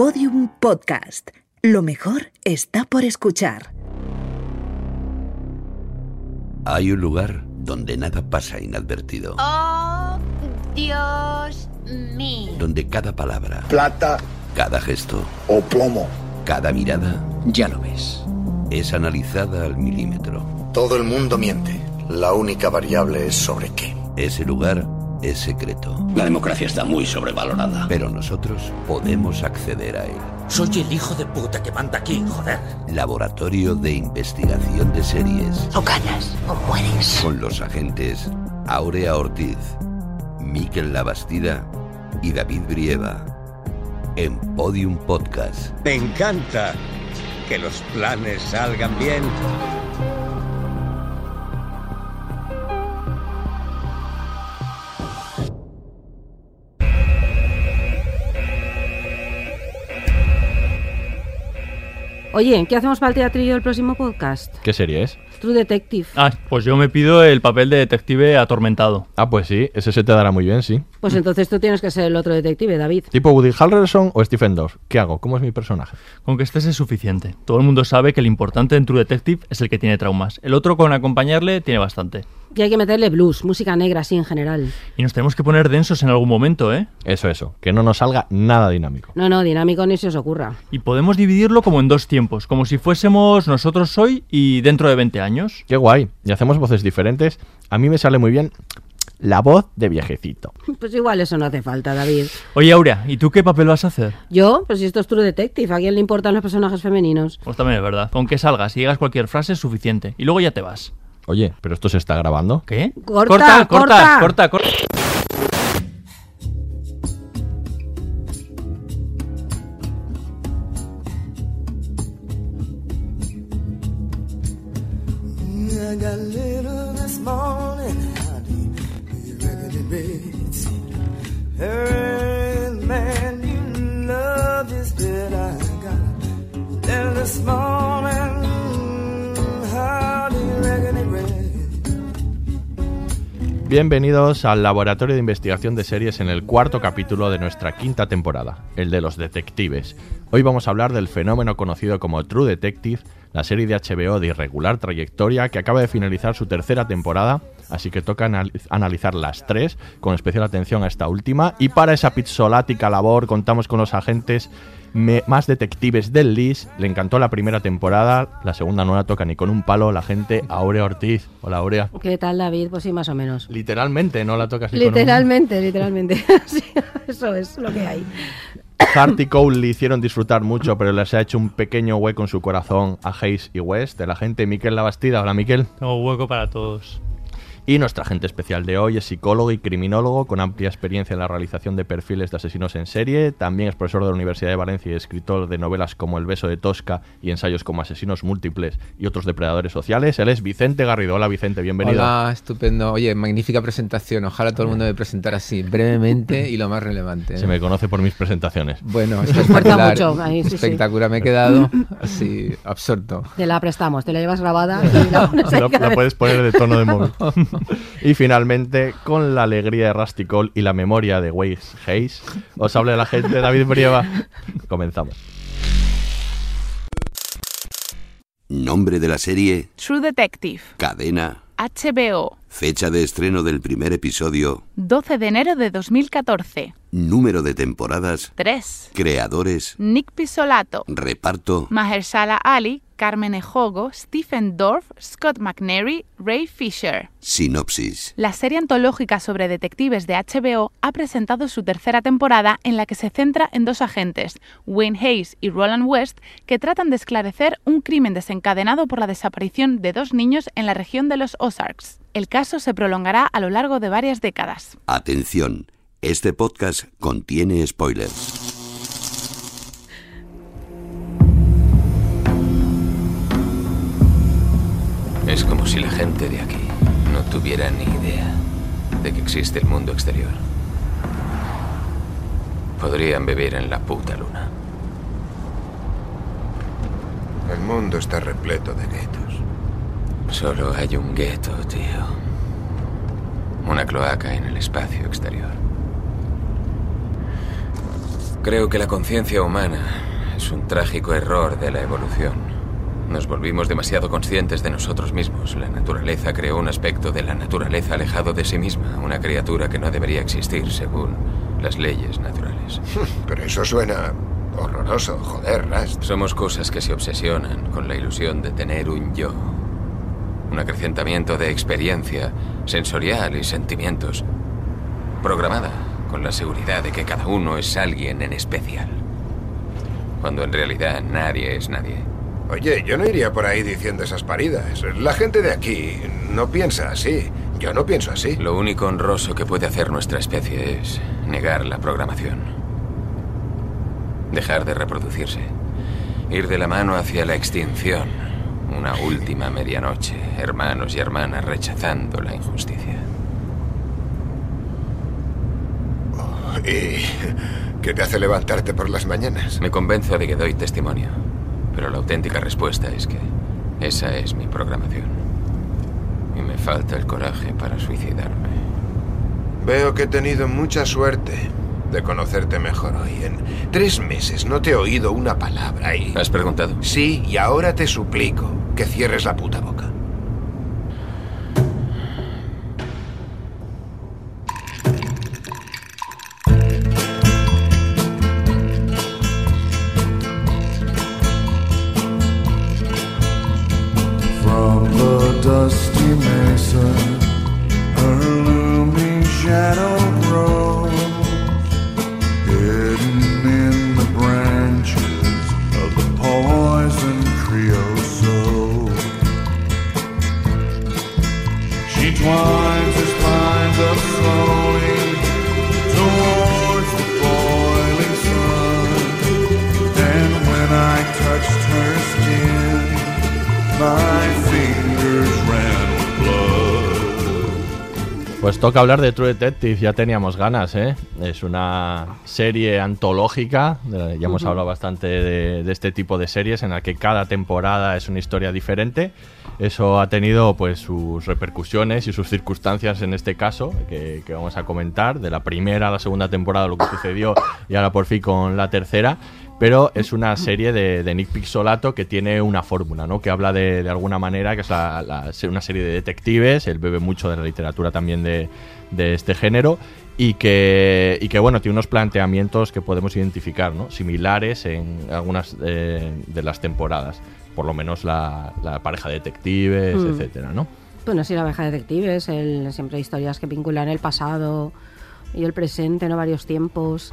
Podium Podcast. Lo mejor está por escuchar. Hay un lugar donde nada pasa inadvertido, Oh, Dios mío. donde cada palabra, plata cada gesto, o plomo. cada mirada Ya lo ves. es analizada al milímetro. Todo el mundo miente. La única variable es sobre qué. Ese lugar es secreto, La democracia está muy sobrevalorada. pero nosotros podemos acceder a él. Soy el hijo de puta que manda aquí, joder. Laboratorio de Investigación de Series, O ganas o mueres. con los agentes Aurea Ortiz, Miquel Labastida y David Brieva. En Podium Podcast. Me encanta que los planes salgan bien. Oye, ¿qué hacemos para el teatrillo del próximo podcast? ¿Qué serie es? True Detective. Ah, pues yo me pido el papel de detective atormentado. Ah, pues sí, ese se te dará muy bien, sí. Pues entonces tú tienes que ser el otro detective, David. ¿Tipo Woody Harrelson o Stephen Dorff? ¿Qué hago? ¿Cómo es mi personaje? Con que estés es suficiente. Todo el mundo sabe que el importante en True Detective es el que tiene traumas. El otro con acompañarle tiene bastante. Y hay que meterle blues, música negra así en general. Y nos tenemos que poner densos en algún momento, ¿eh? Eso, eso. Que no nos salga nada dinámico. No, no, dinámico ni se os ocurra. Y podemos dividirlo como en dos tiempos, como si fuésemos nosotros hoy y dentro de 20 años. Qué guay. Y hacemos voces diferentes. A mí me sale muy bien la voz de viejecito. Pues igual eso no hace falta, David. Oye, Aurea, ¿y tú qué papel vas a hacer? Yo, pues si esto es True Detective, ¿a quién le importan los personajes femeninos? Pues también es verdad. Con que salgas y digas cualquier frase es suficiente. Y luego ya te vas. Oye, pero esto se está grabando. ¿Qué? Corta, corta, corta. corta, corta. Bienvenidos al Laboratorio de Investigación de Series en el cuarto capítulo de nuestra quinta temporada, el de los detectives. Hoy vamos a hablar del fenómeno conocido como True Detective, la serie de HBO de irregular trayectoria que acaba de finalizar su tercera temporada, así que toca anal- analizar las tres, con especial atención a esta última, y para esa pizzolática labor contamos con los agentes me- más detectives del LIS. Le encantó la primera temporada, la segunda no la toca ni con un palo, la gente Aurea Ortiz. Hola Aurea. ¿Qué tal, David? Pues sí, más o menos. Literalmente, no la tocas ni con un- Literalmente, literalmente. Sí, eso es lo que hay. Hart y Cole le hicieron disfrutar mucho, pero les ha hecho un pequeño hueco en su corazón a Hayes y West, de la gente Miquel Labastida. Hola Miquel. Tengo hueco para todos. Y nuestra agente especial de hoy es psicólogo y criminólogo con amplia experiencia en la realización de perfiles de asesinos en serie. También es profesor de la Universidad de Valencia y escritor de novelas como El beso de Tosca y ensayos como Asesinos múltiples y otros depredadores sociales. Él es Vicente Garrido. Hola Vicente, bienvenido. Hola, estupendo. Oye, magnífica presentación. Ojalá todo el mundo me presentara así, brevemente y lo más relevante. ¿eh? Se me conoce por mis presentaciones. Bueno, espectacular. mucho, ahí, sí, sí. espectacular. Me he quedado así, absorto. Te la prestamos, te la llevas grabada y la pones ahí La, la puedes poner de tono de móvil. y finalmente, con la alegría de Rusty Cole y la memoria de Wes Hayes, os habla la gente David Brieva. Comenzamos. Nombre de la serie, True Detective. cadena, HBO. fecha de estreno del primer episodio, 12 de enero de 2014. número de temporadas, 3. creadores, Nick Pisolato. reparto, Mahershala Ali. Carmen Ejogo. Stephen Dorff. Scott McNary. Ray Fisher. sinopsis. La serie antológica sobre detectives de HBO ha presentado su tercera temporada en la que se centra en dos agentes, Wayne Hayes y Roland West, que tratan de esclarecer un crimen desencadenado por la desaparición de dos niños en la región de los Ozarks. El caso se prolongará a lo largo de varias décadas. Atención, este podcast contiene spoilers. Es como si la gente de aquí no tuviera ni idea de que existe el mundo exterior. Podrían vivir en la puta luna. El mundo está repleto de guetos. Solo hay un gueto, tío. Una cloaca en el espacio exterior. Creo que la conciencia humana es un trágico error de la evolución. Nos volvimos demasiado conscientes de nosotros mismos. La naturaleza creó un aspecto de la naturaleza alejado de sí misma, una criatura que no debería existir según las leyes naturales. Pero eso suena horroroso, joder, Rast. Somos cosas que se obsesionan con la ilusión de tener un yo. Un acrecentamiento de experiencia sensorial y sentimientos. Programada con la seguridad de que cada uno es alguien en especial. Cuando en realidad nadie es nadie. Oye, yo no iría por ahí diciendo esas paridas. La gente de aquí no piensa así. Yo no pienso así. Lo único honroso que puede hacer nuestra especie es negar la programación. Dejar de reproducirse. Ir de la mano hacia la extinción. Una última medianoche, hermanos y hermanas rechazando la injusticia. ¿Y qué te hace levantarte por las mañanas? Me convenzo de que doy testimonio. Pero la auténtica respuesta es que esa es mi programación. Y me falta el coraje para suicidarme. Veo que he tenido mucha suerte de conocerte mejor hoy. En tres meses no te he oído una palabra y... ¿Has preguntado? Sí, y ahora te suplico que cierres la puta boca. Toca hablar de True Detective, ya teníamos ganas, ¿eh? Es una serie antológica, ya hemos Ujú. hablado bastante de, de este tipo de series en la que cada temporada es una historia diferente. Eso ha tenido pues sus repercusiones y sus circunstancias en este caso, que, que vamos a comentar, de la primera a la segunda temporada lo que sucedió y ahora por fin con la tercera. Pero es una serie de, de Nick Pixolato que tiene una fórmula, ¿no? Que habla de, de alguna manera, que es la- la- una serie de detectives, él bebe mucho de la literatura también de, de este género, y que, y que, bueno, tiene unos planteamientos que podemos identificar, ¿no? Similares en algunas eh, de las temporadas. Por lo menos la, la pareja de detectives, Mm. etcétera, ¿no? Bueno, sí, la abeja de detectives, el, siempre hay historias que vinculan el pasado y el presente, ¿no? Varios tiempos.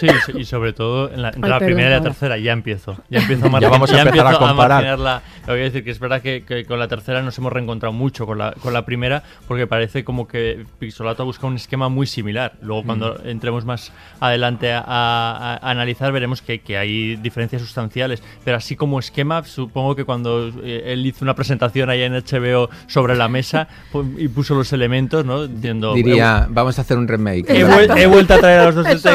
Sí, y sobre todo en la, entre Ay, la perdón, primera y la tercera ya empiezo. Ya empiezo a, Ya vamos a empezar a comparar. Lo voy a decir que es verdad que, que con la tercera nos hemos reencontrado mucho con la, con la primera porque parece como que Pixolato busca un esquema muy similar. Luego cuando entremos más adelante a, a- a analizar veremos que, que hay diferencias sustanciales. Pero así como esquema, supongo que cuando eh, él hizo una presentación ahí en HBO sobre la mesa y puso los elementos, ¿no? Diciendo... Diría, vamos a hacer un remake. He, vuel- he vuelto a traer a los dos Eso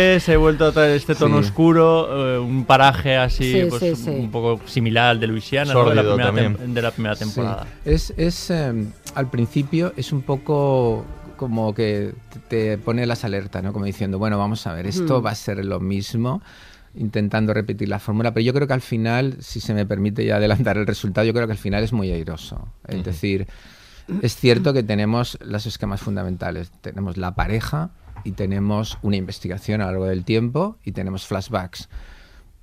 es. detectives, he vuelto a traer este tono Sí. oscuro, eh, un paraje así, Sí, pues, sí, un, sí. un poco similar al de Luisiana, ¿no? de, la primera también. tem- de la primera Sí. temporada. Es, es eh, al principio es un poco como que te pone las alertas, ¿no? Como diciendo, bueno, vamos a ver, esto va a ser lo mismo, intentando repetir la fórmula, pero yo creo que al final, si se me permite ya adelantar el resultado, yo creo que al final es muy airoso. Es decir, es cierto que tenemos los esquemas fundamentales. Tenemos la pareja y tenemos una investigación a lo largo del tiempo y tenemos flashbacks.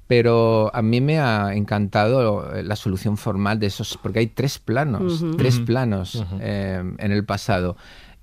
Pero a mí me ha encantado eh, la solución formal de esos, porque hay tres planos, tres planos eh, en el pasado.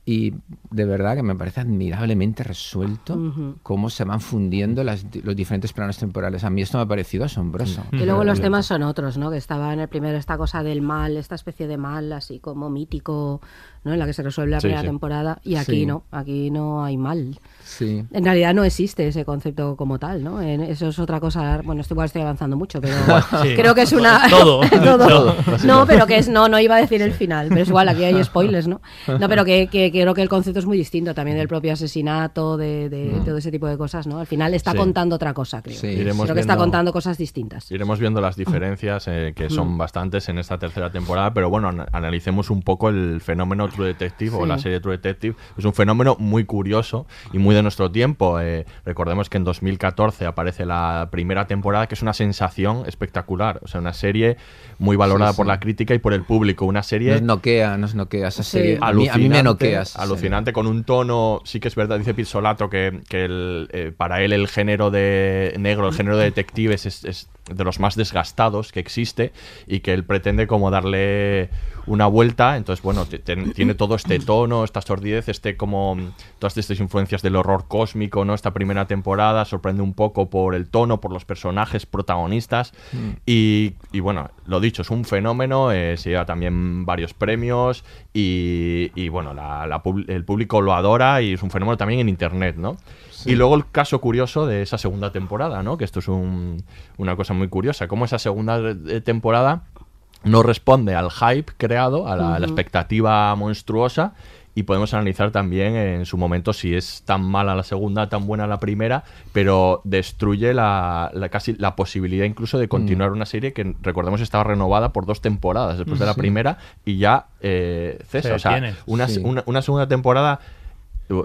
Y de verdad que me parece admirablemente resuelto Ujú. cómo se van fundiendo las los diferentes planos temporales. A mí esto me ha parecido asombroso. Y luego los temas son otros, ¿no? Que estaba en el primero esta cosa del mal, esta especie de mal así como mítico, ¿no? En la que se resuelve la Sí, primera sí. temporada. Y aquí Sí. no, aquí no hay mal. Sí. En realidad no existe ese concepto como tal, ¿no? En- Eso es otra cosa. Bueno, esto igual estoy avanzando mucho, pero Sí. creo que es una. Todo. Todo. Todo. No, pero que es. No, no iba a decir el final, pero es igual, aquí hay spoilers, ¿no? No, pero que, que, creo que el concepto es muy distinto también del propio asesinato, de, de todo ese tipo de cosas, ¿no? Al final está Sí. contando otra cosa, creo. Sí. Creo que está contando cosas distintas. Iremos viendo las diferencias, eh, que son Mm. bastantes en esta tercera temporada, pero bueno, ana- analicemos un poco el fenómeno True Detective o la serie True Detective. Es un fenómeno muy curioso y muy de nuestro tiempo. Eh, recordemos que en 2014 aparece la primera temporada, que es una sensación espectacular. O sea, una serie muy valorada Sí, por sí. la crítica y por el público. Una serie Nos noquea, nos noquea esa Sí. serie. A mí, a mí me noquea. esa serie. alucinante con un tono, sí que es verdad, dice Pizzolato que, que el, eh, para él el género de negro, el género de detectives es, es de los más desgastados que existe y que él pretende como darle una vuelta, entonces bueno, te- te- tiene todo este tono, esta sordidez, este como todas estas influencias del horror cósmico, ¿no? Esta primera temporada sorprende un poco por el tono, por los personajes protagonistas Mm. y, y bueno, lo dicho, es un fenómeno, eh, se lleva también varios premios y, y, bueno, la- el público lo adora y es un fenómeno también en Internet, ¿no? Y luego el caso curioso de esa segunda temporada, ¿no? Que esto es un- una cosa muy curiosa, cómo esa segunda eh, temporada no responde al hype creado, a la, expectativa monstruosa. Y podemos analizar también en su momento si es tan mala la segunda, tan buena la primera, pero destruye la, la- casi la posibilidad incluso de continuar una serie que recordemos estaba renovada por dos temporadas después de la Sí. primera y ya eh, cesa. Se o sea, una, Sí. una, una segunda temporada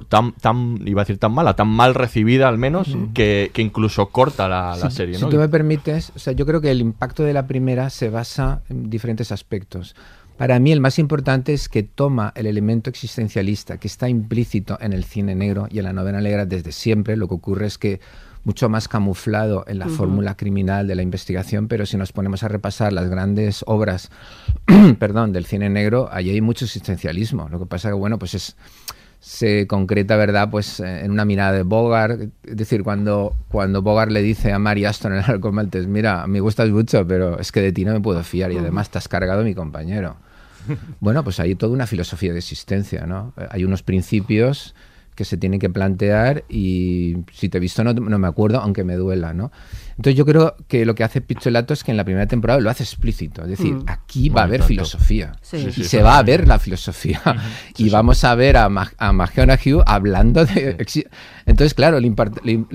tan, tan, iba a decir tan mala, tan mal recibida al menos, que, que incluso corta la, la Si- serie, Si tú me permites, o sea, yo creo que el impacto de la primera se basa en diferentes aspectos. Para mí el más importante es que toma el elemento existencialista que está implícito en el cine negro y en la novela negra desde siempre. Lo que ocurre es que mucho más camuflado en la Ujú. fórmula criminal de la investigación, pero si nos ponemos a repasar las grandes obras perdón, del cine negro, ahí hay mucho existencialismo. Lo que pasa que, bueno, pues es se concreta, ¿verdad? Pues eh, en una mirada de Bogart. Es decir, cuando, cuando Bogart le dice a Mary Aston en Arco Maltés, mira, me gustas mucho, pero es que de ti no me puedo fiar y además te has cargado a mi compañero. Bueno, pues hay toda una filosofía de existencia, ¿no? Eh, Hay unos principios que se tienen que plantear y si te he visto no, no me acuerdo, aunque me duela, ¿no? Entonces yo creo que lo que hace Pizzolato es que en la primera temporada lo hace explícito, es decir, Mm. aquí va a haber filosofía Sí. y Sí, sí, se va a ver la filosofía y vamos a ver a, Ma a hablando de... Entonces, claro, lo,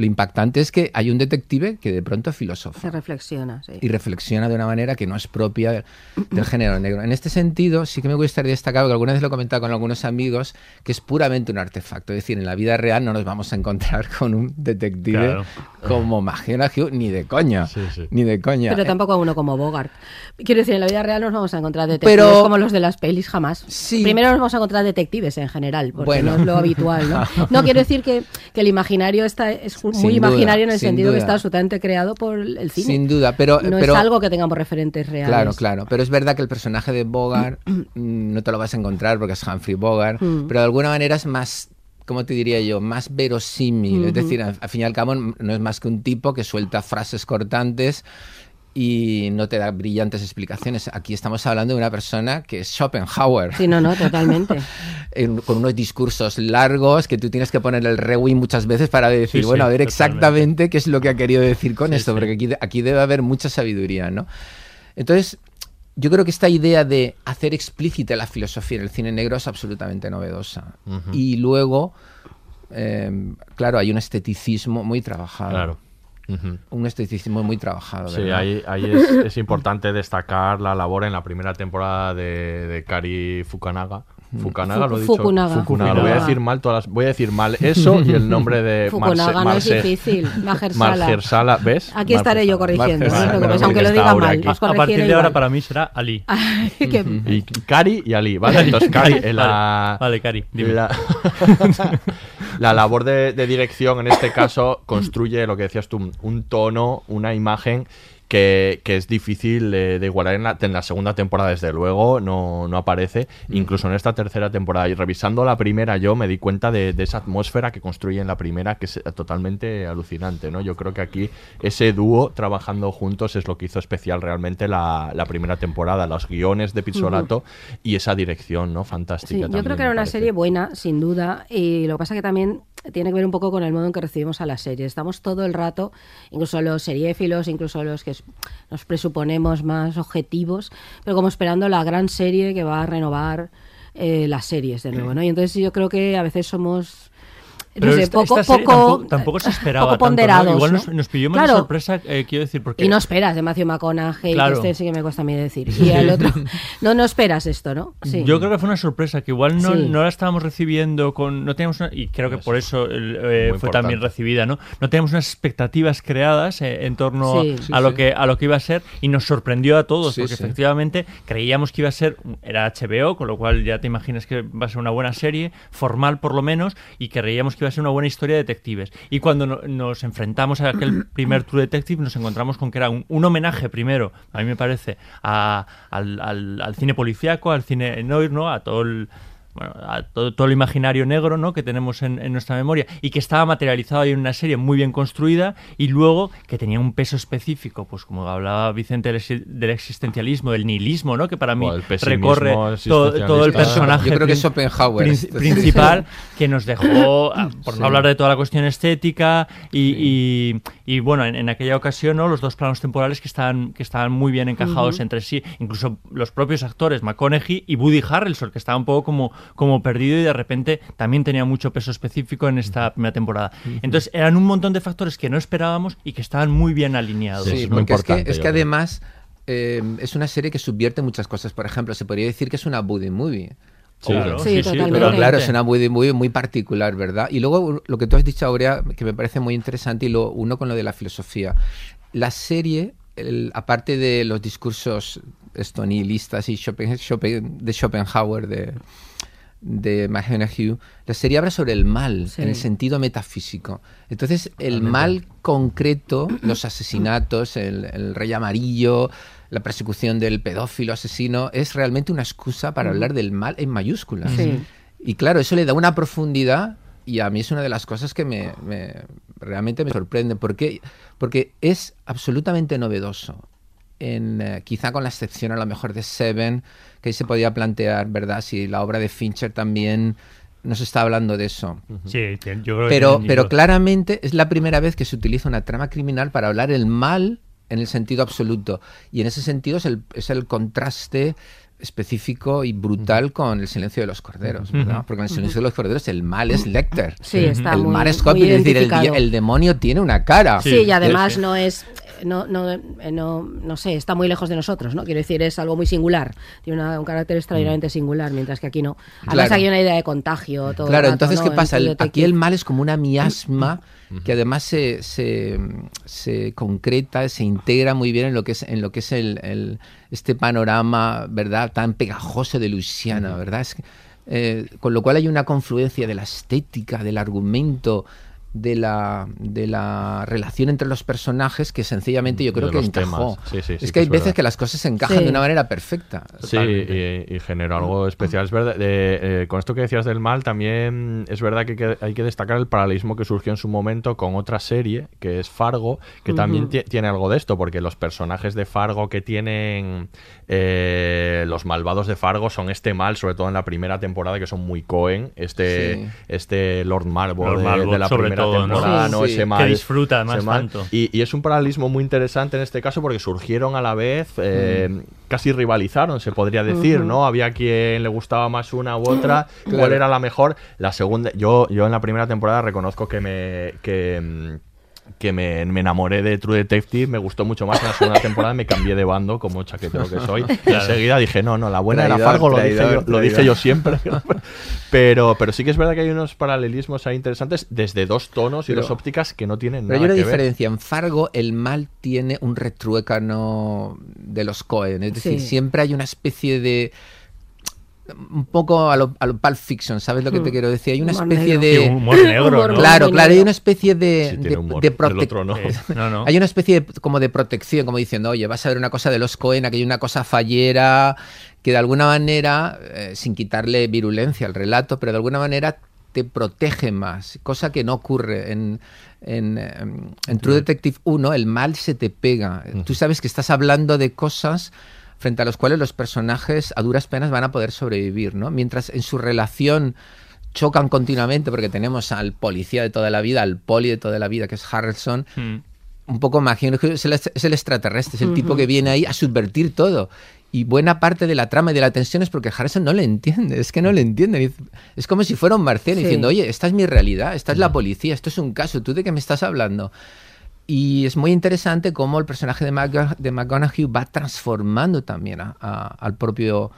impactante es que hay un detective que de pronto filosofa Se reflexiona, sí. y reflexiona de una manera que no es propia del, género negro. En este sentido, sí que me gustaría destacar, que alguna vez lo he comentado con algunos amigos, que es puramente un artefacto. Es decir, en la vida real no nos vamos a encontrar con un detective Claro. como McConaughey ni de coña. Ni de coña. Pero Eh, tampoco a uno como Bogart. Quiero decir, en la vida real nos vamos a encontrar detectives Pero- como los de las pelis jamás. Primero nos vamos a encontrar detectives en general, porque Bueno. no es lo habitual, ¿no? No, quiero decir que, que el imaginario está, es muy Sin duda, imaginario en el sentido que está absolutamente creado por el cine. Sin duda, pero- No pero- es algo que tengamos referentes reales. Claro, claro. Pero es verdad que el personaje de Bogart mm, no te lo vas a encontrar porque es Humphrey Bogart, Mm. pero de alguna manera es más, ¿cómo te diría yo? Más verosímil. Es decir, al, al fin y al cabo no es más que un tipo que suelta frases cortantes y no te da brillantes explicaciones. Aquí estamos hablando de una persona que es Schopenhauer. Sí, no, no, totalmente. En- con unos discursos largos que tú tienes que poner el rewind muchas veces para decir, Sí, bueno, sí, a ver totalmente. exactamente qué es lo que ha querido decir con Sí, esto, sí. porque aquí debe haber mucha sabiduría, ¿no? Entonces, yo creo que esta idea de hacer explícita la filosofía en el cine negro es absolutamente novedosa. Y luego, eh, claro, hay un esteticismo muy trabajado. Claro. Un esteticismo muy trabajado. Sí, ahí, ahí es, es importante destacar la labor en la primera temporada de, de Kari Fukunaga. Fukunaga, Fu- lo he dicho. Fukunaga. Fukunaga. Lo voy a decir mal todas las- voy a decir mal eso y el nombre de Fukunaga Marce- no es difícil. Mahershala. Mahershala, ¿ves? Aquí estaré yo corrigiendo. ¿eh? Aunque lo diga mal, aquí. A partir de ahora para mí será Ali. Y Cari y Ali, ¿vale? Entonces, Cari, en la, Vale, Cari, dime. La, la labor de, de dirección en este caso construye lo que decías tú, un tono, una imagen que, que es difícil de, de igualar en la, en la segunda temporada, desde luego, no, no aparece. Incluso en esta tercera temporada. Y revisando la primera, yo me di cuenta de, de esa atmósfera que construye en la primera, que es totalmente alucinante, ¿no? Yo creo que aquí ese dúo trabajando juntos es lo que hizo especial realmente la, la primera temporada. Los guiones de Pizzolato y esa dirección, ¿no? Fantástica. Sí, yo también, creo que era una parece. serie buena, sin duda, y lo que pasa que también tiene que ver un poco con el modo en que recibimos a la serie. Estamos todo el rato, incluso los seriéfilos, incluso los que s- nos presuponemos más objetivos, pero como esperando la gran serie que va a renovar eh, las series de nuevo, ¿no? Y entonces yo creo que a veces somos no Pero sé, esta- poco, esta serie poco, tampoco, tampoco se esperaba poco tanto, ¿no? ponderados, Igual ¿no? nos, nos pilló más Claro. sorpresa, eh, quiero decir, porque... Y no esperas de Matthew McConaughey, Claro. que este sí que me cuesta a mí decir. Y el otro, no, no esperas esto, ¿no? Sí. Yo creo que fue una sorpresa que igual no, Sí. no la estábamos recibiendo con no teníamos una- y creo que por eso el, eh, fue también importante. recibida, ¿no? No teníamos unas expectativas creadas eh, en torno Sí. a, Sí, a lo sí. que a lo que iba a ser y nos sorprendió a todos Sí, porque sí. efectivamente creíamos que iba a ser era HBO, con lo cual ya te imaginas que va a ser una buena serie, formal por lo menos, y que creíamos que iba a ser una buena historia de detectives. Y cuando no- nos enfrentamos a aquel primer True Detective nos encontramos con que era un, un homenaje primero, a mí me parece, a- al, al- al cine policíaco, al cine noir, ¿no? A todo el bueno, a todo, todo el imaginario negro ¿no? que tenemos en, en nuestra memoria y que estaba materializado ahí en una serie muy bien construida y luego que tenía un peso específico, pues como hablaba Vicente del, exi- del existencialismo, del nihilismo, ¿no? que para mí recorre todo, todo el personaje Yo creo que es prin- Schopenhauer. prin- este. principal que nos dejó, ah, por Sí. no hablar de toda la cuestión estética y, y- y, bueno, en, en aquella ocasión ¿no? los dos planos temporales que estaban, que estaban muy bien encajados entre sí, incluso los propios actores, McConaughey y Woody Harrelson, que estaba un poco como, como perdido y de repente también tenía mucho peso específico en esta primera temporada. Entonces eran un montón de factores que no esperábamos y que estaban muy bien alineados. Sí, es muy porque es que, importante, es yo que creo. además eh, es una serie que subvierte muchas cosas. Por ejemplo, se podría decir que es una buddy movie. Sí, Claro, Sí, totalmente. Pero claro, es una buddy movie muy particular, ¿verdad? Y luego lo que tú has dicho, Aurea, que me parece muy interesante, y lo uno con lo de la filosofía. La serie, el- aparte de los discursos estonilistas y Schopen- Schopen- de Schopenhauer, de, de McConaughey, la serie habla sobre el mal Sí. en el sentido metafísico. Entonces, el mal concreto, los asesinatos, el, el rey amarillo, la persecución del pedófilo asesino, es realmente una excusa para hablar del mal en mayúsculas. Sí. Y claro, eso le da una profundidad y a mí es una de las cosas que me, me- realmente me sorprende. porque Porque es absolutamente novedoso. En, eh, quizá con la excepción a lo mejor de Seven, que ahí se podía plantear, ¿verdad? Si la obra de Fincher también nos está hablando de eso. Sí, yo creo que Pero, pero claramente es la primera vez que se utiliza una trama criminal para hablar el mal en el sentido absoluto. Y en ese sentido es el, es el contraste específico y brutal con el silencio de los corderos, ¿verdad? Porque en el silencio de los corderos el mal es Lecter. Sí, está el muy- mal es Coppola, es decir, el, el demonio tiene una cara. Sí, y además Sí. no es, no, no, eh, no, no sé, está muy lejos de nosotros, ¿no? Quiero decir, es algo muy singular, tiene una- un carácter extraordinariamente singular, mientras que aquí no. Además Mm. Claro. aquí hay una idea de contagio. Todo Claro, rato, entonces. ¿qué pasa? El- aquí el mal es como una miasma que además se, se, se concreta, se integra muy bien en lo que es, en lo que es el, el- este panorama, ¿verdad? Tan pegajoso de Luisiana, ¿verdad? Es que, eh, con lo cual hay una confluencia de la estética, del argumento, de la, de la relación entre los personajes que sencillamente yo creo De que encajó. temas. Sí, sí, sí es que que hay es veces verdad. que las cosas se encajan Sí. de una manera perfecta. Sí, y, y generó algo especial. Es verdad, de- eh, con esto que decías del mal, también es verdad que hay que hay que destacar el paralelismo que surgió en su momento con otra serie, que es Fargo, que también tiene algo de esto, porque los personajes de Fargo que tienen eh, los malvados de Fargo son este mal, sobre todo en la primera temporada, que son muy Cohen, este, Sí. este Lord Marvo Lord de, la primera todo, ¿no? temporada, Sí, ¿no? sí. Ese Que mal, disfruta además tanto. Y, y es un paralelismo muy interesante en este caso porque surgieron a la vez, eh, casi rivalizaron, se podría decir. ¿no? Había quien le gustaba más una u otra, cuál era la mejor. La segunda, yo, yo en la primera temporada reconozco que me... Que, mm, que me, me enamoré de True Detective, me gustó mucho más en la segunda temporada, me cambié de bando como chaquetero que soy. Y enseguida dije, no, no, la buena era Traidor, Fargo, lo, dije, yo, lo dije traidor. yo siempre. pero, pero sí que es verdad que hay unos paralelismos ahí interesantes desde dos tonos y Pero- dos ópticas que no tienen Pero hay nada una que ver. diferencia. En Fargo el mal tiene un retruécano de los Cohen. Es decir, Sí. siempre hay una especie de... Un poco a lo, a lo Pulp Fiction, ¿sabes lo que te Hmm. quiero decir? Hay una Humor especie negro. de... Sí, humor negro, Humor ¿no? Claro, claro, hay una especie de, Sí, de, tiene humor, de del protec- otro no. Eh, no, no. Hay una especie de, como de protección, como diciendo, oye, vas a ver una cosa de los Cohen, aquí hay una cosa fallera, que de alguna manera, eh, sin quitarle virulencia al relato, pero de alguna manera te protege más, cosa que no ocurre en, en, em, en True Detective 1, el mal se te pega. Tú sabes que estás hablando de cosas frente a las cuales los personajes a duras penas van a poder sobrevivir, ¿no? Mientras en su relación chocan continuamente porque tenemos al policía de toda la vida, al poli de toda la vida, que es Harrelson, Mm. un poco imagino que es el, es el extraterrestre, es el tipo que viene ahí a subvertir todo. Y buena parte de la trama y de la tensión es porque Harrison no le entiende, es que no le entiende. Es- Es como si fuera un marciano Sí. diciendo, oye, esta es mi realidad, esta es la policía, esto es un caso, ¿tú de qué me estás hablando? Y es muy interesante cómo el personaje de, McGon- de McGonaghy va transformando también a- a- al propio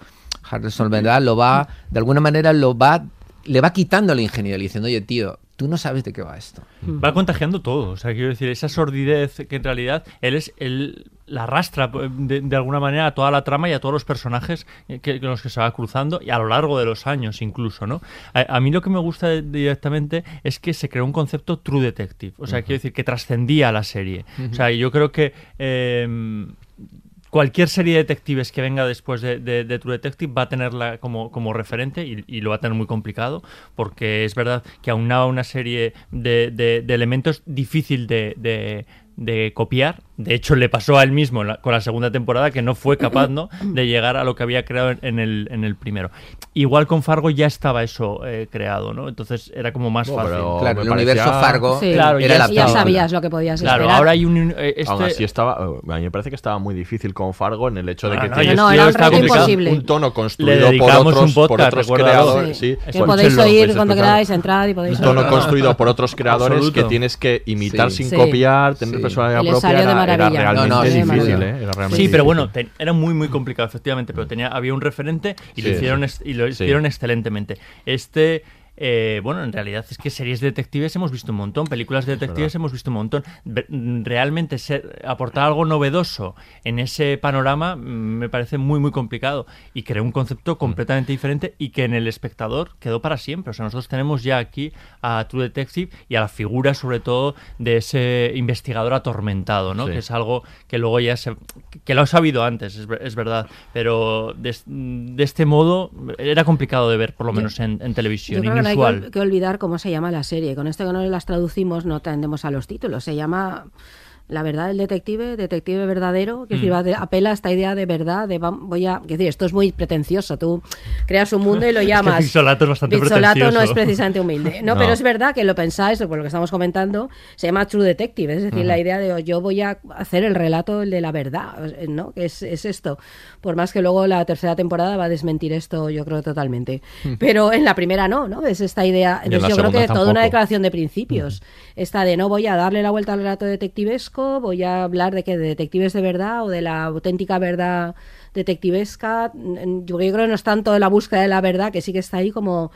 Harrison, ¿verdad? Lo va, de alguna manera, lo va, le va quitando la ingenuidad, diciendo, oye, tío, tú no sabes de qué va esto. Va contagiando todo. O sea, quiero decir, esa sordidez que en realidad él es él la arrastra pues, de, de alguna manera a toda la trama y a todos los personajes eh, que, con los que se va cruzando y a lo largo de los años incluso, ¿no? A, a mí lo que me gusta de- directamente es que se creó un concepto True Detective. O sea, quiero decir, que trascendía a la serie. O sea, yo creo que... eh, cualquier serie de detectives que venga después de, de- de True Detective va a tenerla como, como referente y, y lo va a tener muy complicado porque es verdad que aunaba una serie de, elementos difícil de copiar. De hecho, le pasó a él mismo la- con la segunda temporada que no fue capaz ¿no? de llegar a lo que había creado en, en el, en el primero. Igual con Fargo ya estaba eso eh, creado, ¿no? Entonces era como más Bueno, fácil. pero Claro, el universo Fargo Sí, Claro, era ya sabías lo que podías Claro, esperar. ahora hay un... eh, este- Aún así estaba, a mí me parece que estaba muy difícil con Fargo en el hecho de Ah, que no, No, era un tono Le construido por otros, un podcast, por otros recuérdalo. creadores. Sí. sí. Que podéis oír cuando queráis, entrar y podéis Un tono construido por otros creadores que tienes que imitar sin copiar, tener Sí. personalidad propia. Era, realmente No, no, sí, difícil, sí. ¿eh? Era realmente Sí, pero bueno, te- era muy muy complicado efectivamente, pero tenía había un referente y lo hicieron sí. y lo Sí. hicieron excelentemente. Este eh, bueno, en realidad es que series de detectives hemos visto un montón, películas de detectives hemos visto un montón. Ve- Realmente ser, aportar algo novedoso en ese panorama mm, me parece muy muy complicado y creó un concepto completamente diferente y que en el espectador quedó para siempre. O sea, nosotros tenemos ya aquí a True Detective y a la figura sobre todo de ese investigador atormentado, ¿no? Sí. Que es algo que luego ya se que lo ha sabido antes, es, ver- es verdad, pero de, es- de este modo era complicado de ver, por lo menos en, en televisión, Yo creo que no hay que, que olvidar cómo se llama la serie. Con esto que no las traducimos no tendemos a los títulos. Se llama La verdad del detective, detective verdadero, que Mm. decir, apela a esta idea de verdad, de voy a, que decir, esto es muy pretencioso. Tú creas un mundo y lo Es que llamas. Pizzolato es bastante Pizzolato no es pretencioso. precisamente humilde. No, No. pero es verdad que lo pensáis, por lo que estamos comentando, se llama True Detective, es decir, la idea de yo voy a hacer el relato el de la verdad, ¿no? Que es, es esto. Por más que luego la tercera temporada va a desmentir esto, yo creo totalmente. Pero en la primera no, ¿no? Es esta idea. en Entonces yo creo que segunda toda una tampoco. declaración de principios. Esta de no voy a darle la vuelta al relato detectivesco, voy a hablar de que de detectives de verdad o de la auténtica verdad detectivesca. Mm, Yo creo que no es tanto la búsqueda de la verdad, que sí que está ahí como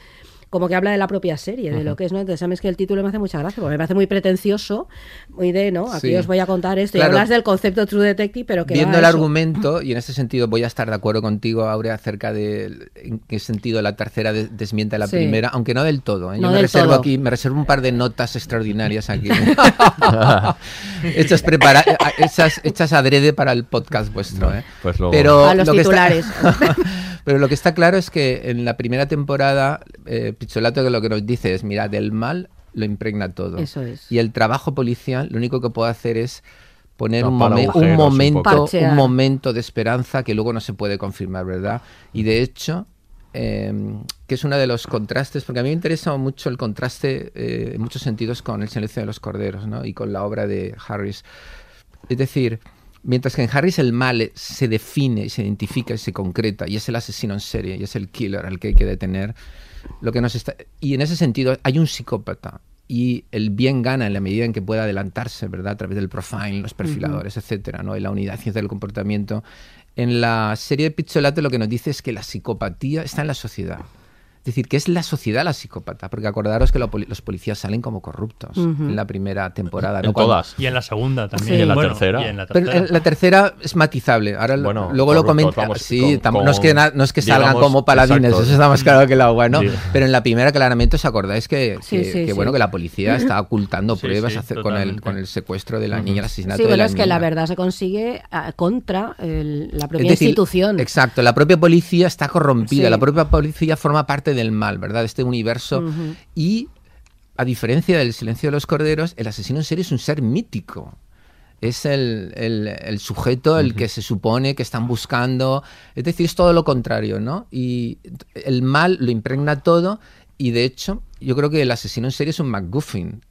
como que habla de la propia serie, de lo que es, ¿no? Entonces, sabes que el título me hace mucha gracia, porque me parece muy pretencioso, muy de, ¿no? Aquí Sí. os voy a contar esto. y hablas del concepto True Detective, pero que Viendo va el a eso. argumento, y en ese sentido voy a estar de acuerdo contigo, Aurea, acerca de en qué sentido la tercera de- desmiente a la Sí. primera, aunque no del todo. ¿eh? Yo No me del reservo todo. aquí, me reservo un par de notas extraordinarias aquí. hechas, prepara hechas, hechas adrede para el podcast vuestro. ¿eh? Pues luego- Pero A los lo que está- titulares. Pero lo que está claro es que en la primera temporada, eh, Pizzolato que lo que nos dice es, mira, del mal lo impregna todo. Eso es. Y el trabajo policial lo único que puede hacer es poner un, momen- un un momento. Parchear. un momento de esperanza que luego no se puede confirmar, ¿verdad? Y de hecho, eh, que es uno de los contrastes, porque a mí me interesa mucho el contraste eh, en muchos sentidos con El silencio de los corderos, ¿no? Y con la obra de Harris. Es decir, mientras que en Harris el mal se define, y se identifica y se concreta, y es el asesino en serie, y es el killer al que hay que detener, lo que nos está... Y en ese sentido hay un psicópata, y el bien gana en la medida en que pueda adelantarse, ¿verdad? A través del profiling, los perfiladores, etcétera, ¿no? Y la unidad ciencia del comportamiento. En la serie de Pizzolato lo que nos dice es que la psicopatía está en la sociedad. Es decir, que es la sociedad la psicópata, porque acordaros que lo los policías salen como corruptos en la primera temporada. En ¿no? Cuando- todas. Y en la segunda también. Sí. ¿Y en la Bueno, tercera? y en la Pero tercera. en la tercera es matizable. Ahora Bueno, luego lo corruptos, comenta. vamos, sí, con- tam- no, es que na- no es que salgan digamos, como paladines, exacto. eso está más claro que el agua, ¿no? Sí. Pero en la primera claramente os acordáis que, Sí, que, sí, que, sí. bueno que la policía está ocultando Sí, pruebas sí, con, el, con el secuestro de la niña, el asesinato Sí, de bueno, la es que la niña. verdad se consigue ah, contra el- la Es propia decir, institución. Exacto, la propia policía está corrompida, Sí. la propia policía forma parte del mal, ¿verdad? De este universo. Y a diferencia del silencio de los corderos, el asesino en serie es un ser mítico. Es el, el- el sujeto el que se supone que están buscando. Es decir, es todo lo contrario, ¿no? Y el mal lo impregna todo. Y de hecho, yo creo que el asesino en serie es un MacGuffin.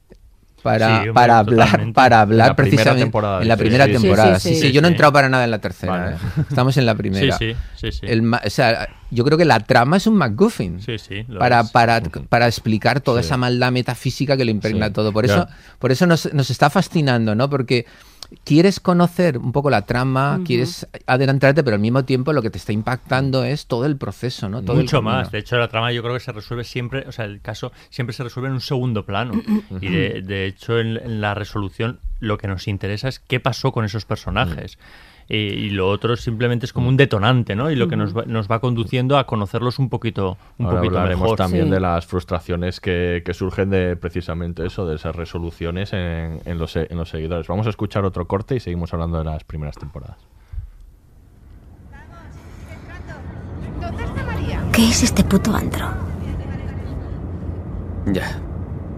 Para, Sí, hombre, para hablar, totalmente. para En hablar la precisamente temporada, en la sí, primera sí, sí. temporada. Sí, Sí, sí, sí, sí. yo no he entrado para nada en la tercera. Vale. ¿eh? Estamos en la primera. Sí, sí, sí, sí. El ma- o sea, yo creo que la trama es un MacGuffin. Sí, sí, lo para, es. para, para explicar toda Sí. esa maldad metafísica que lo impregna Sí. todo. Por eso, por eso nos, nos está fascinando, ¿no? Porque quieres conocer un poco la trama, quieres adelantarte, pero al mismo tiempo lo que te está impactando es todo el proceso, ¿no? Todo Mucho más. De hecho, la trama yo creo que se resuelve siempre, o sea, el caso siempre se resuelve en un segundo plano. y de, de hecho, en, en la resolución lo que nos interesa es qué pasó con esos personajes. Y, y lo otro simplemente es como un detonante, ¿no? Y lo que nos va, nos va conduciendo a conocerlos un poquito, un Ahora poquito hablaremos mejor. también Sí. de las frustraciones que, que surgen de precisamente eso, de esas resoluciones en, en los, en los seguidores. Vamos a escuchar otro corte y seguimos hablando de las primeras temporadas. ¿Qué es este puto antro? Ya.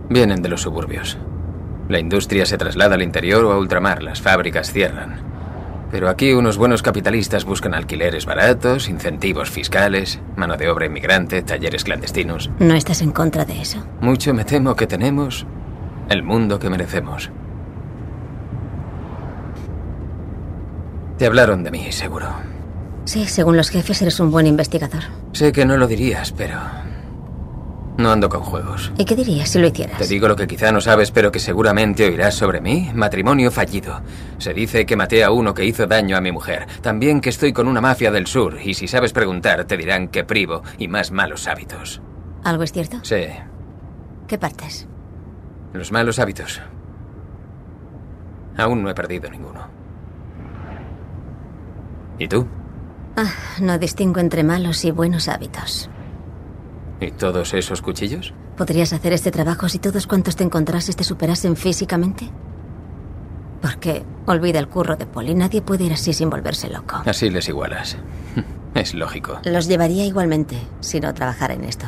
Vienen de los suburbios. La industria se traslada al interior o a ultramar, las fábricas cierran. Pero aquí unos buenos capitalistas buscan alquileres baratos, incentivos fiscales, mano de obra inmigrante, talleres clandestinos. ¿No estás en contra de eso? Mucho me temo que tenemos el mundo que merecemos. Te hablaron de mí, seguro. Sí, según los jefes eres un buen investigador. Sé que no lo dirías, pero... No ando con juegos. ¿Y qué dirías si lo hicieras? Te digo lo que quizá no sabes, pero que seguramente oirás sobre mí. Matrimonio fallido. Se dice que maté a uno que hizo daño a mi mujer. También que estoy con una mafia del sur. Y si sabes preguntar, te dirán que privo y más malos hábitos. ¿Algo es cierto? Sí, ¿Qué partes? los malos hábitos. Aún no he perdido ninguno. ¿Y tú? Ah, no distingo entre malos y buenos hábitos. ¿Y todos esos cuchillos? ¿Podrías hacer este trabajo si todos cuantos te encontrases te superasen físicamente? Porque, olvida el curro de Poli, nadie puede ir así sin volverse loco. Así les igualas. Es lógico. Los llevaría igualmente si no trabajara en esto.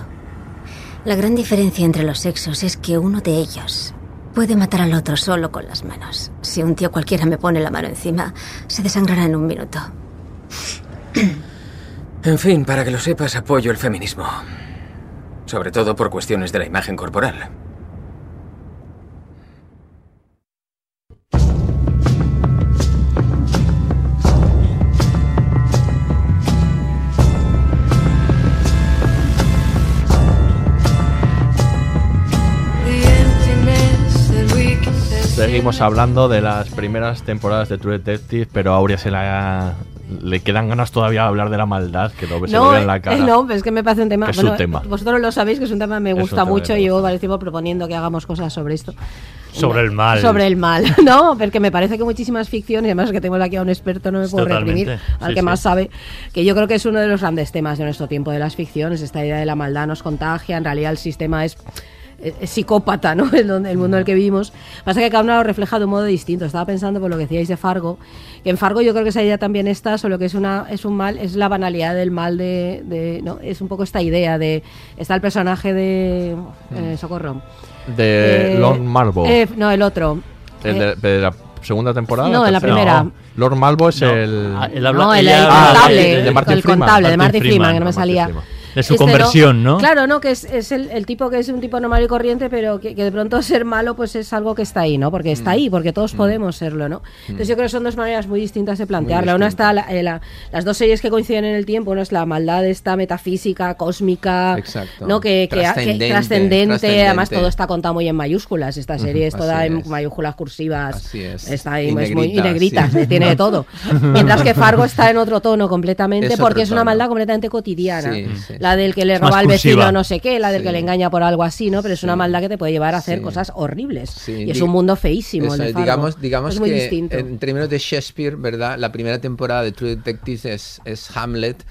La gran diferencia entre los sexos es que uno de ellos puede matar al otro solo con las manos. Si un tío cualquiera me pone la mano encima, se desangrará en un minuto. En fin, para que lo sepas, apoyo el feminismo. Sobre todo por cuestiones de la imagen corporal. Seguimos hablando de las primeras temporadas de True Detective, pero Aurea se la, le quedan ganas todavía de hablar de la maldad, que se le No, en la eh, cara. no, es que me parece un tema. Es bueno, su tema. Vosotros lo sabéis que es un tema que me un gusta tema mucho y llevo varios tiempo proponiendo que hagamos cosas sobre esto. Sobre el mal. Sobre el mal, ¿no? Porque me parece que muchísimas ficciones, además que tengo aquí a un experto, no me puedo Totalmente, reprimir, al sí, que sí. más sabe, que yo creo que es uno de los grandes temas de nuestro tiempo de las ficciones, esta idea de la maldad nos contagia, en realidad el sistema es es- es psicópata, ¿no? El, el mundo en el que vivimos. Pasa que cada uno lo refleja de un modo distinto. Estaba pensando por lo que decíais de Fargo, que en Fargo yo creo que esa idea también está, solo que es una es un mal, es la banalidad del mal de, de- ¿no? Es un poco esta idea de está el personaje de eh, socorro. De Eh, Lord Marlborough. eh, no, el otro. ¿El Eh, de, de la segunda temporada? No, en la primera. No. Lord Marlborough es No. el... Ah, él habla- no, el, el contable, el- el contable de Martin Freeman, que no me salía. Freeman. De su conversión, ¿no? Claro, no, que es, es el, el tipo que es un tipo normal y corriente, pero que, que de pronto ser malo pues es algo que está ahí, ¿no? Porque Mm. está ahí, porque todos podemos serlo, ¿no? Entonces yo creo que son dos maneras muy distintas de plantearla. Una está la- eh, la- las dos series que coinciden en el tiempo, una es la maldad esta metafísica, cósmica, Exacto. ¿no? Que, que- que- Trascendente, trascendente, trascendente. además todo está contado muy en mayúsculas. Esta serie es toda en es. mayúsculas cursivas. Así es. Está ahí, Y es muy y negritas, negritas, sí. tiene de todo. Mientras que Fargo está en otro tono completamente, porque es una maldad completamente cotidiana. Sí, sí. La del que le roba al vecino no sé qué, la del que Sí. le engaña por algo así, ¿no? Pero es una Sí. maldad que te puede llevar a hacer Sí. cosas horribles. Sí, y es un mundo feísimo. el Eso, de Fargo. digamos digamos es muy que distinto. en términos de Shakespeare, ¿verdad? La primera temporada de True Detectives es, es Hamlet.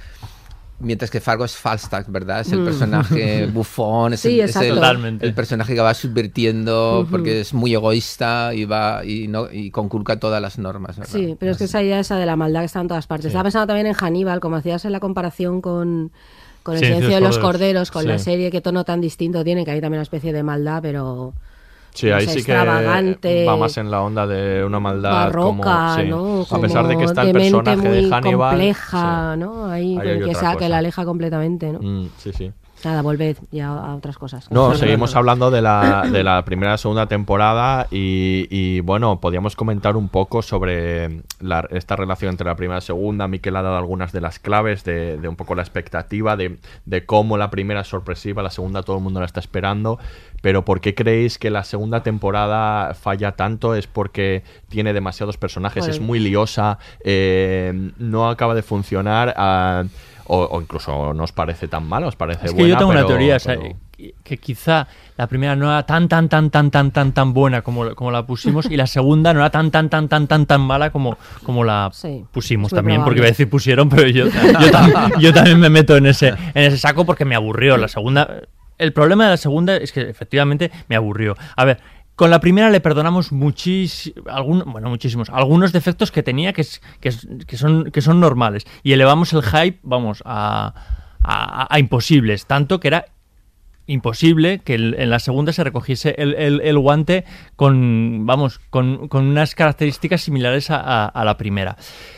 Mientras que Fargo es Falstaff, ¿verdad? Es el Mm. personaje bufón, es, Sí, el, es el- exacto. Totalmente. el personaje que va subvirtiendo porque es muy egoísta y va y no y conculca todas las normas. ¿verdad? Sí, pero es que esa idea esa de la maldad que está en todas partes. Estaba pensando también en Hannibal, como hacías en la comparación con, con el Silencio silencio de los Corderos. con la serie, qué tono tan distinto tiene, que hay también una especie de maldad, pero Sí, ahí sí que extravagante, va más en la onda de una maldad barroca, como... sí. ¿no? A pesar de que está el personaje muy de Hannibal... compleja, sí. ¿no? Ahí, Ahí hay que, que la aleja completamente, ¿no? Mm, sí, sí. Nada, volved ya a otras cosas. No, seguimos hablando de la, de la primera y segunda temporada y, y, bueno, podíamos comentar un poco sobre la- esta relación entre la primera y la segunda. Miquel ha dado algunas de las claves de, de un poco la expectativa, de, de cómo la primera es sorpresiva, la segunda todo el mundo la está esperando. Pero ¿por qué creéis que la segunda temporada falla tanto? ¿Es porque tiene demasiados personajes? Pues- ¿Es muy liosa? eh, ¿No acaba de funcionar? ah, o, o incluso no os parece tan mal, os parece Es que buena, yo tengo una pero- teoría, o sea, que, que quizá la primera no era tan, tan, tan, tan, tan, tan, tan buena como, como la pusimos y la segunda no era tan, tan, tan, tan, tan, tan mala como, como la pusimos también, porque iba a decir pusieron, pero yo, yo, tam- yo también me meto en ese, en ese saco porque me aburrió. La segunda, el problema de la segunda es que efectivamente me aburrió. A ver, con la primera le perdonamos muchísimos, bueno, muchísimos, algunos defectos que tenía que, que, son, que son normales. Y elevamos el hype, vamos, a, a- a imposibles. Tanto que era imposible que en la segunda se recogiese el, el- guante con, vamos, con, con unas características similares a la primera.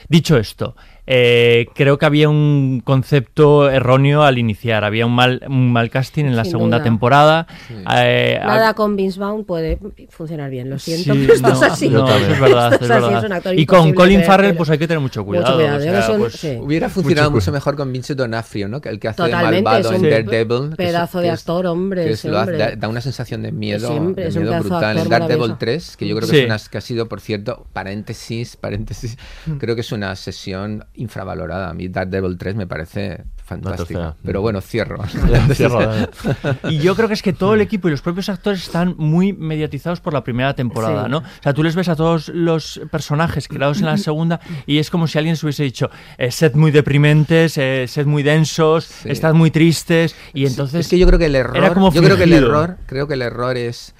Dicho esto, eh, creo que había un concepto erróneo al iniciar. Había un mal, un mal casting en la Sin segunda duda. temporada. Eh, Nada con Vince Vaughn puede funcionar bien, lo siento, Sí, pero esto es no, así. no, eso es verdad, Esto es así, verdad. un actor Y con Colin de Farrell, pues hay que tener mucho cuidado. cuidado, o sea, son- pues, sí. Hubiera funcionado Mucho mucho mejor con Vincent D'Onofrio, ¿no? Que el que hace de Totalmente, malvado es en Daredevil. pedazo es- de es- actor, hombre, es da, da una sensación de miedo, Siempre, de es un miedo de brutal. En Daredevil maravilloso. 3, que yo creo Sí. que, es una, que ha sido, por cierto, paréntesis, paréntesis, Mm. creo que es una sesión infravalorada. A mí Daredevil 3 me parece fantástica. Pero bueno, cierro. Cierro. Y yo creo que es que todo el equipo y los propios actores están muy mediatizados por la primera temporada, Sí. ¿no? O sea, tú les ves a todos los personajes creados en la segunda y es como si alguien se hubiese dicho, eh, sed muy deprimentes, eh, sed muy densos, estad muy tristes y entonces... es que yo creo que el error, era como yo creo que el error, creo que el error es,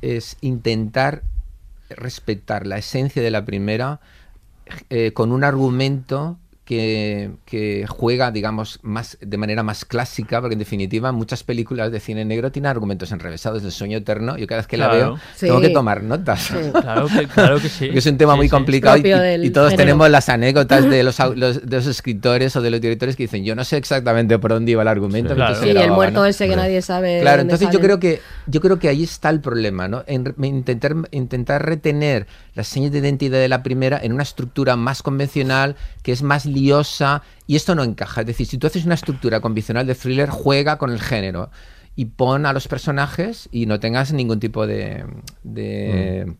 es intentar respetar la esencia de la primera eh, con un argumento que, que juega, digamos, más de manera más clásica, porque en definitiva muchas películas de cine negro tienen argumentos enrevesados del sueño eterno. Yo cada vez que la Claro. veo Sí. tengo que tomar notas. Sí. Claro que, claro que sí. Porque es un tema Sí, muy sí. complicado y, y- todos género. tenemos las anécdotas de los, los- de los escritores o de los directores que dicen yo no sé exactamente por dónde iba el argumento. Claro. Sí, el grababa", muerto ¿no? ese que nadie sabe. Claro, dónde entonces yo creo que yo creo que ahí está el problema, ¿no? En intentar intentar retener las señas de identidad de la primera en una estructura más convencional, que es más liosa y esto no encaja. Es decir, si tú haces una estructura convencional de thriller, juega con el género y pon a los personajes y no tengas ningún tipo de, de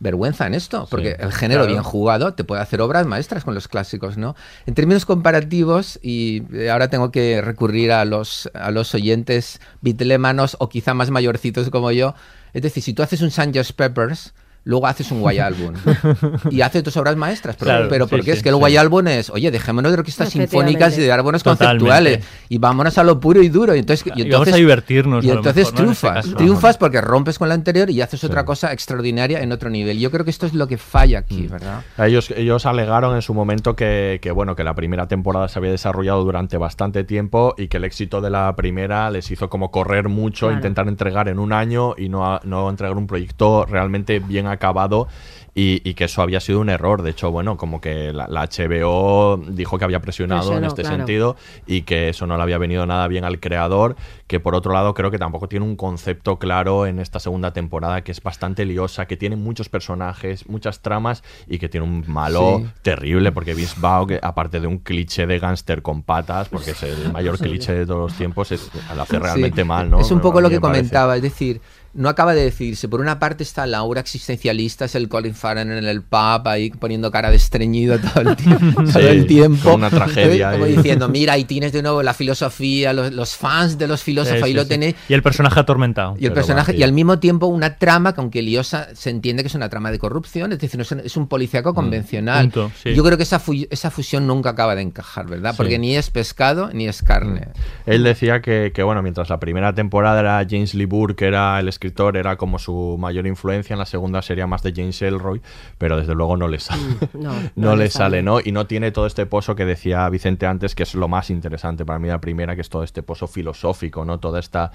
vergüenza en esto, porque el género claro. bien jugado te puede hacer obras maestras con los clásicos, ¿no? En términos comparativos, y ahora tengo que recurrir a los, a los oyentes bitlemanos o quizá más mayorcitos como yo, es decir, si tú haces un Sanjos Peppers, luego haces un Guay Album y haces tus obras maestras, pero, Claro, pero porque sí, es que el. Guay Album es, oye, dejémonos de orquestas sinfónicas y de árboles conceptuales y vámonos a lo puro y duro. Y entonces, y Y vamos entonces- a divertirnos, Y entonces mejor, ¿no? En ese triunfas, caso. triunfas porque rompes con la anterior y haces otra cosa extraordinaria en otro nivel. Yo creo que esto es lo que falla aquí, Mm. ¿verdad? Ellos, ellos alegaron en su momento que, que, bueno, que la primera temporada se había desarrollado durante bastante tiempo y que el éxito de la primera les hizo como correr mucho, Claro. intentar entregar en un año y no, a- no entregar un proyecto realmente bien acabado. Y, y que eso había sido un error. De hecho, bueno, como que la, la HBO dijo que había presionado en este claro. sentido y que eso no le había venido nada bien al creador. Que por otro lado, creo que tampoco tiene un concepto claro en esta segunda temporada, que es bastante liosa, que tiene muchos personajes, muchas tramas y que tiene un malo Sí. terrible. Porque Vince que aparte de un cliché de gángster con patas, porque es el mayor cliché de todos los tiempos, es, lo hace realmente Sí. mal, ¿no? Es un poco lo que parece. comentaba, es decir, no acaba de decidirse. Por una parte está la aura existencialista, es el Colin Farrell en el pub ahí poniendo cara de estreñido todo el, tiempo todo Sí, el tiempo. una tragedia Como ahí. diciendo, mira, ahí tienes de nuevo la filosofía, los, los fans de los filósofos, Sí, ahí sí, lo sí. tenéis. Y el personaje atormentado. Y el personaje, y al mismo tiempo una trama que aunque liosa se entiende que es una trama de corrupción, es decir, no es, un- policíaco convencional. Mm, punto, sí. Yo creo que esa, esa fusión nunca acaba de encajar, ¿verdad? Porque ni es pescado ni es carne. Él decía que, que, bueno, mientras la primera temporada era James Lee Burke, que era el escritor escritor era como su mayor influencia, en la segunda sería más de James Elroy, pero desde luego no le sale. Mm, no, no, no le le sale. ¿no? Y no tiene todo este pozo que decía Vicente antes, que es lo más interesante para mí la primera, que es todo este pozo filosófico, ¿no? Toda esta,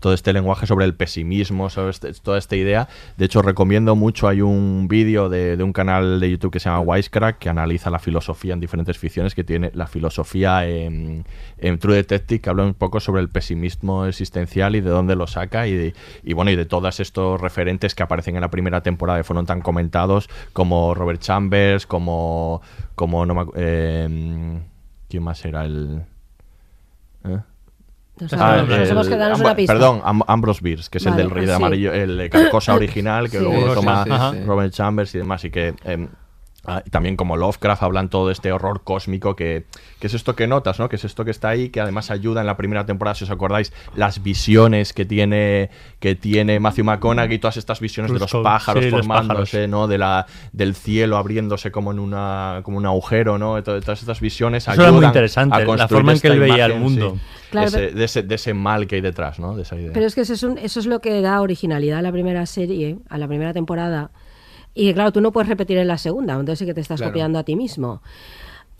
todo este lenguaje sobre el pesimismo, sobre este- toda esta idea. De hecho, recomiendo mucho, hay un vídeo de, de un canal de YouTube que se llama Wisecrack, que analiza la filosofía en diferentes ficciones, que tiene la filosofía en, en True Detective, que habla un poco sobre el pesimismo existencial y de dónde lo saca, y, y bueno, y de todos estos referentes que aparecen en la primera temporada que fueron tan comentados, como Robert Chambers, como, como no me eh, ¿quién más era el...? ¿Eh? Nos hemos quedado una pista. Perdón, Am- Ambrose Bierce, que es Vale, el del Rey de sí. Amarillo, el de Carcosa original, que Sí. luego lo toma sí. Robert Chambers y demás, y que... em, ah, y también como Lovecraft hablan todo de este horror cósmico que, que es esto que notas, ¿no? Que es esto que está ahí, que además ayuda en la primera temporada, si os acordáis, las visiones que tiene que tiene Matthew McConaughey, todas estas visiones de los pájaros sí, los formándose, ¿no? De la del cielo abriéndose como en una como un agujero, ¿no? De to- Todas estas visiones Eso era ayudan muy interesante, a la forma en que él veía el mundo. sí, Claro, ese- pero- de, ese, de ese mal que hay detrás, ¿no? De esa idea. Pero es que eso es, un- eso es lo que da originalidad a la primera serie, a la primera temporada. Y claro, tú no puedes repetir en la segunda, entonces sí que te estás Claro. copiando a ti mismo.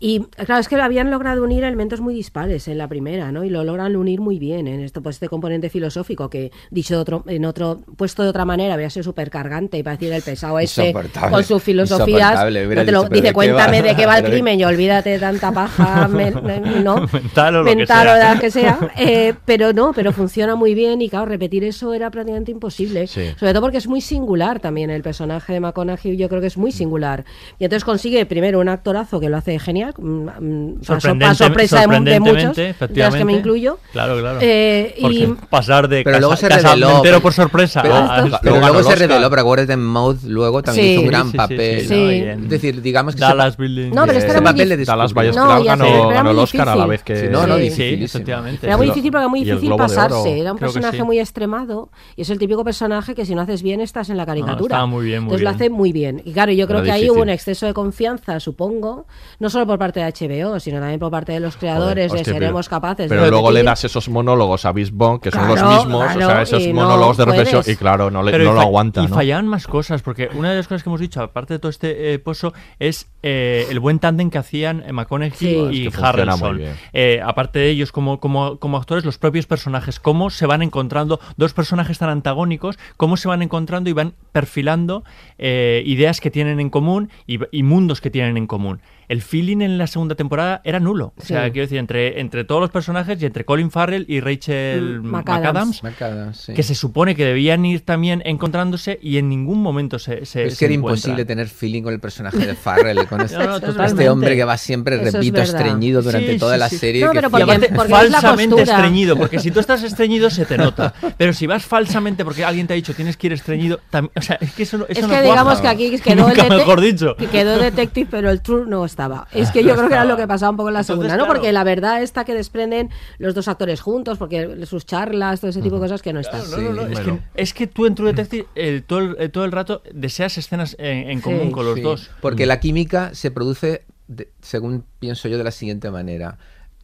Y claro, es que habían logrado unir elementos muy dispares en la primera, ¿no? Y lo logran unir muy bien en esto, pues este componente filosófico que, dicho de otro, en otro, puesto de otra manera, había sido súper cargante y parecía el pesado este con sus filosofías. No te lo- dice, ¿de qué cuéntame de qué va el crimen y olvídate de tanta paja, men- ¿no? Mental o lo que sea. o que sea. Eh, pero no, pero funciona muy bien y claro, repetir eso era prácticamente imposible. Sí. Sobre todo porque es muy singular también el personaje de McConaughey, yo creo que es muy singular. Y entonces consigue primero un actorazo que lo hace genial, mm, mm, para sorpresa de, de muchos, de las que me incluyo. Claro, claro. Eh, y pasar de Pero casa, luego se reveló. por sorpresa Pero, a- a pero ganó luego el se reveló, pero acuérdate, Mouth luego también Sí. hizo un gran sí, papel. sí, Sí. no, bien. Es decir, digamos que Dallas Building. No, pero este era papel difícil. Dallas. Buyers No, ganó, pero era ganó el muy Oscar a la difícil. vez que... Sí, no, no, Sí. Efectivamente. Era muy Pero- difícil porque era muy difícil de pasarse. Era un personaje muy extremado y es el típico personaje que si no haces bien estás en la caricatura. estaba muy bien, muy Entonces lo bien. hace muy bien. Y claro, yo creo que ahí hubo un exceso de confianza, supongo, no solo por parte de HBO, sino también por parte de los creadores Joder, de hostia, seremos pero- capaces Pero de luego le das esos monólogos a Bisbon, que son los Claro, mismos, o sea, esos no monólogos de reflexión, puedes. y claro, no, le, no y lo aguanta, Y ¿no? fallaban más cosas, porque una de las cosas que hemos dicho, aparte de todo este eh, pozo, es eh, el buen tándem que hacían McConaughey Sí. y Es que Harrelson. Eh, aparte de ellos, como, como, como actores, los propios personajes, cómo se van encontrando, dos personajes tan antagónicos, cómo se van encontrando y van perfilando eh, ideas que tienen en común y, y mundos que tienen en común. El feeling en la segunda temporada era nulo. O sea, Sí. quiero decir, entre, entre todos los personajes y entre Colin Farrell y Rachel Mm, McAdams. McAdams, McAdams, sí. que se supone que debían ir también encontrándose y en ningún momento se, se Es se que era encuentran. imposible tener feeling con el personaje de Farrell, con este, No, no, este hombre que va siempre, Eso es repito, verdad. estreñido durante Sí, toda sí, la sí. serie. No, que pero porque- aparte, porque es la falsamente estreñido, porque si tú estás estreñido se te nota. Pero si vas falsamente porque alguien te ha dicho tienes que ir estreñido, o sea, es que eso, no- eso Es no que cuaja. digamos que aquí quedó el mejor dicho. que quedó Detective, pero el True no estaba. Es que yo creo que era lo que pasaba un poco en la Entonces, segunda, ¿no? claro. Porque la verdad está que desprenden los dos actores juntos, porque sus charlas, todo ese tipo de cosas que no están. No, no, no, es, que, es que tú en True Detective el- todo, el, eh, todo el rato deseas escenas en, en común Sí. con los Sí, dos. Porque la química se produce, de- según pienso yo, de la siguiente manera.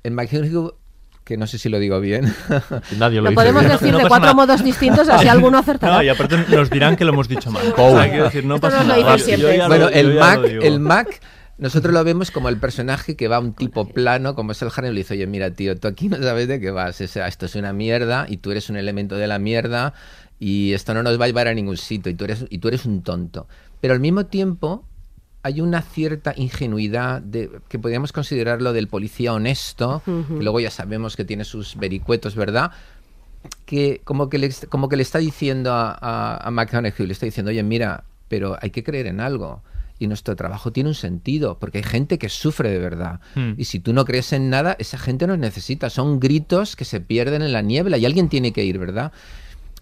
En McHugh, que no sé si lo digo bien, Nadie lo, Lo dice podemos bien. decir No de pasa cuatro nada. modos distintos, así alguno acertará. No, y aparte nos dirán que lo hemos dicho mal. O sea, quiero decir, no Esto pasa lo nada. Yo lo- bueno, yo el Mac, lo el Mac, nosotros lo vemos como el personaje que va a un tipo plano, como es el Harry, y le dice, oye, mira, tío, tú aquí no sabes de qué vas, o sea, esto es una mierda y tú eres un elemento de la mierda y esto no nos va a llevar a ningún sitio y tú eres, y tú eres un tonto. Pero al mismo tiempo hay una cierta ingenuidad de, que podríamos considerarlo del policía honesto, que luego ya sabemos que tiene sus vericuetos, ¿verdad? que como que le, como que le está diciendo a, a, a McConaughey, le está diciendo, oye, mira, pero hay que creer en algo. Y nuestro trabajo tiene un sentido, porque hay gente que sufre de verdad. Hmm. Y si tú no crees en nada, esa gente nos necesita. Son gritos que se pierden en la niebla y alguien tiene que ir, ¿verdad?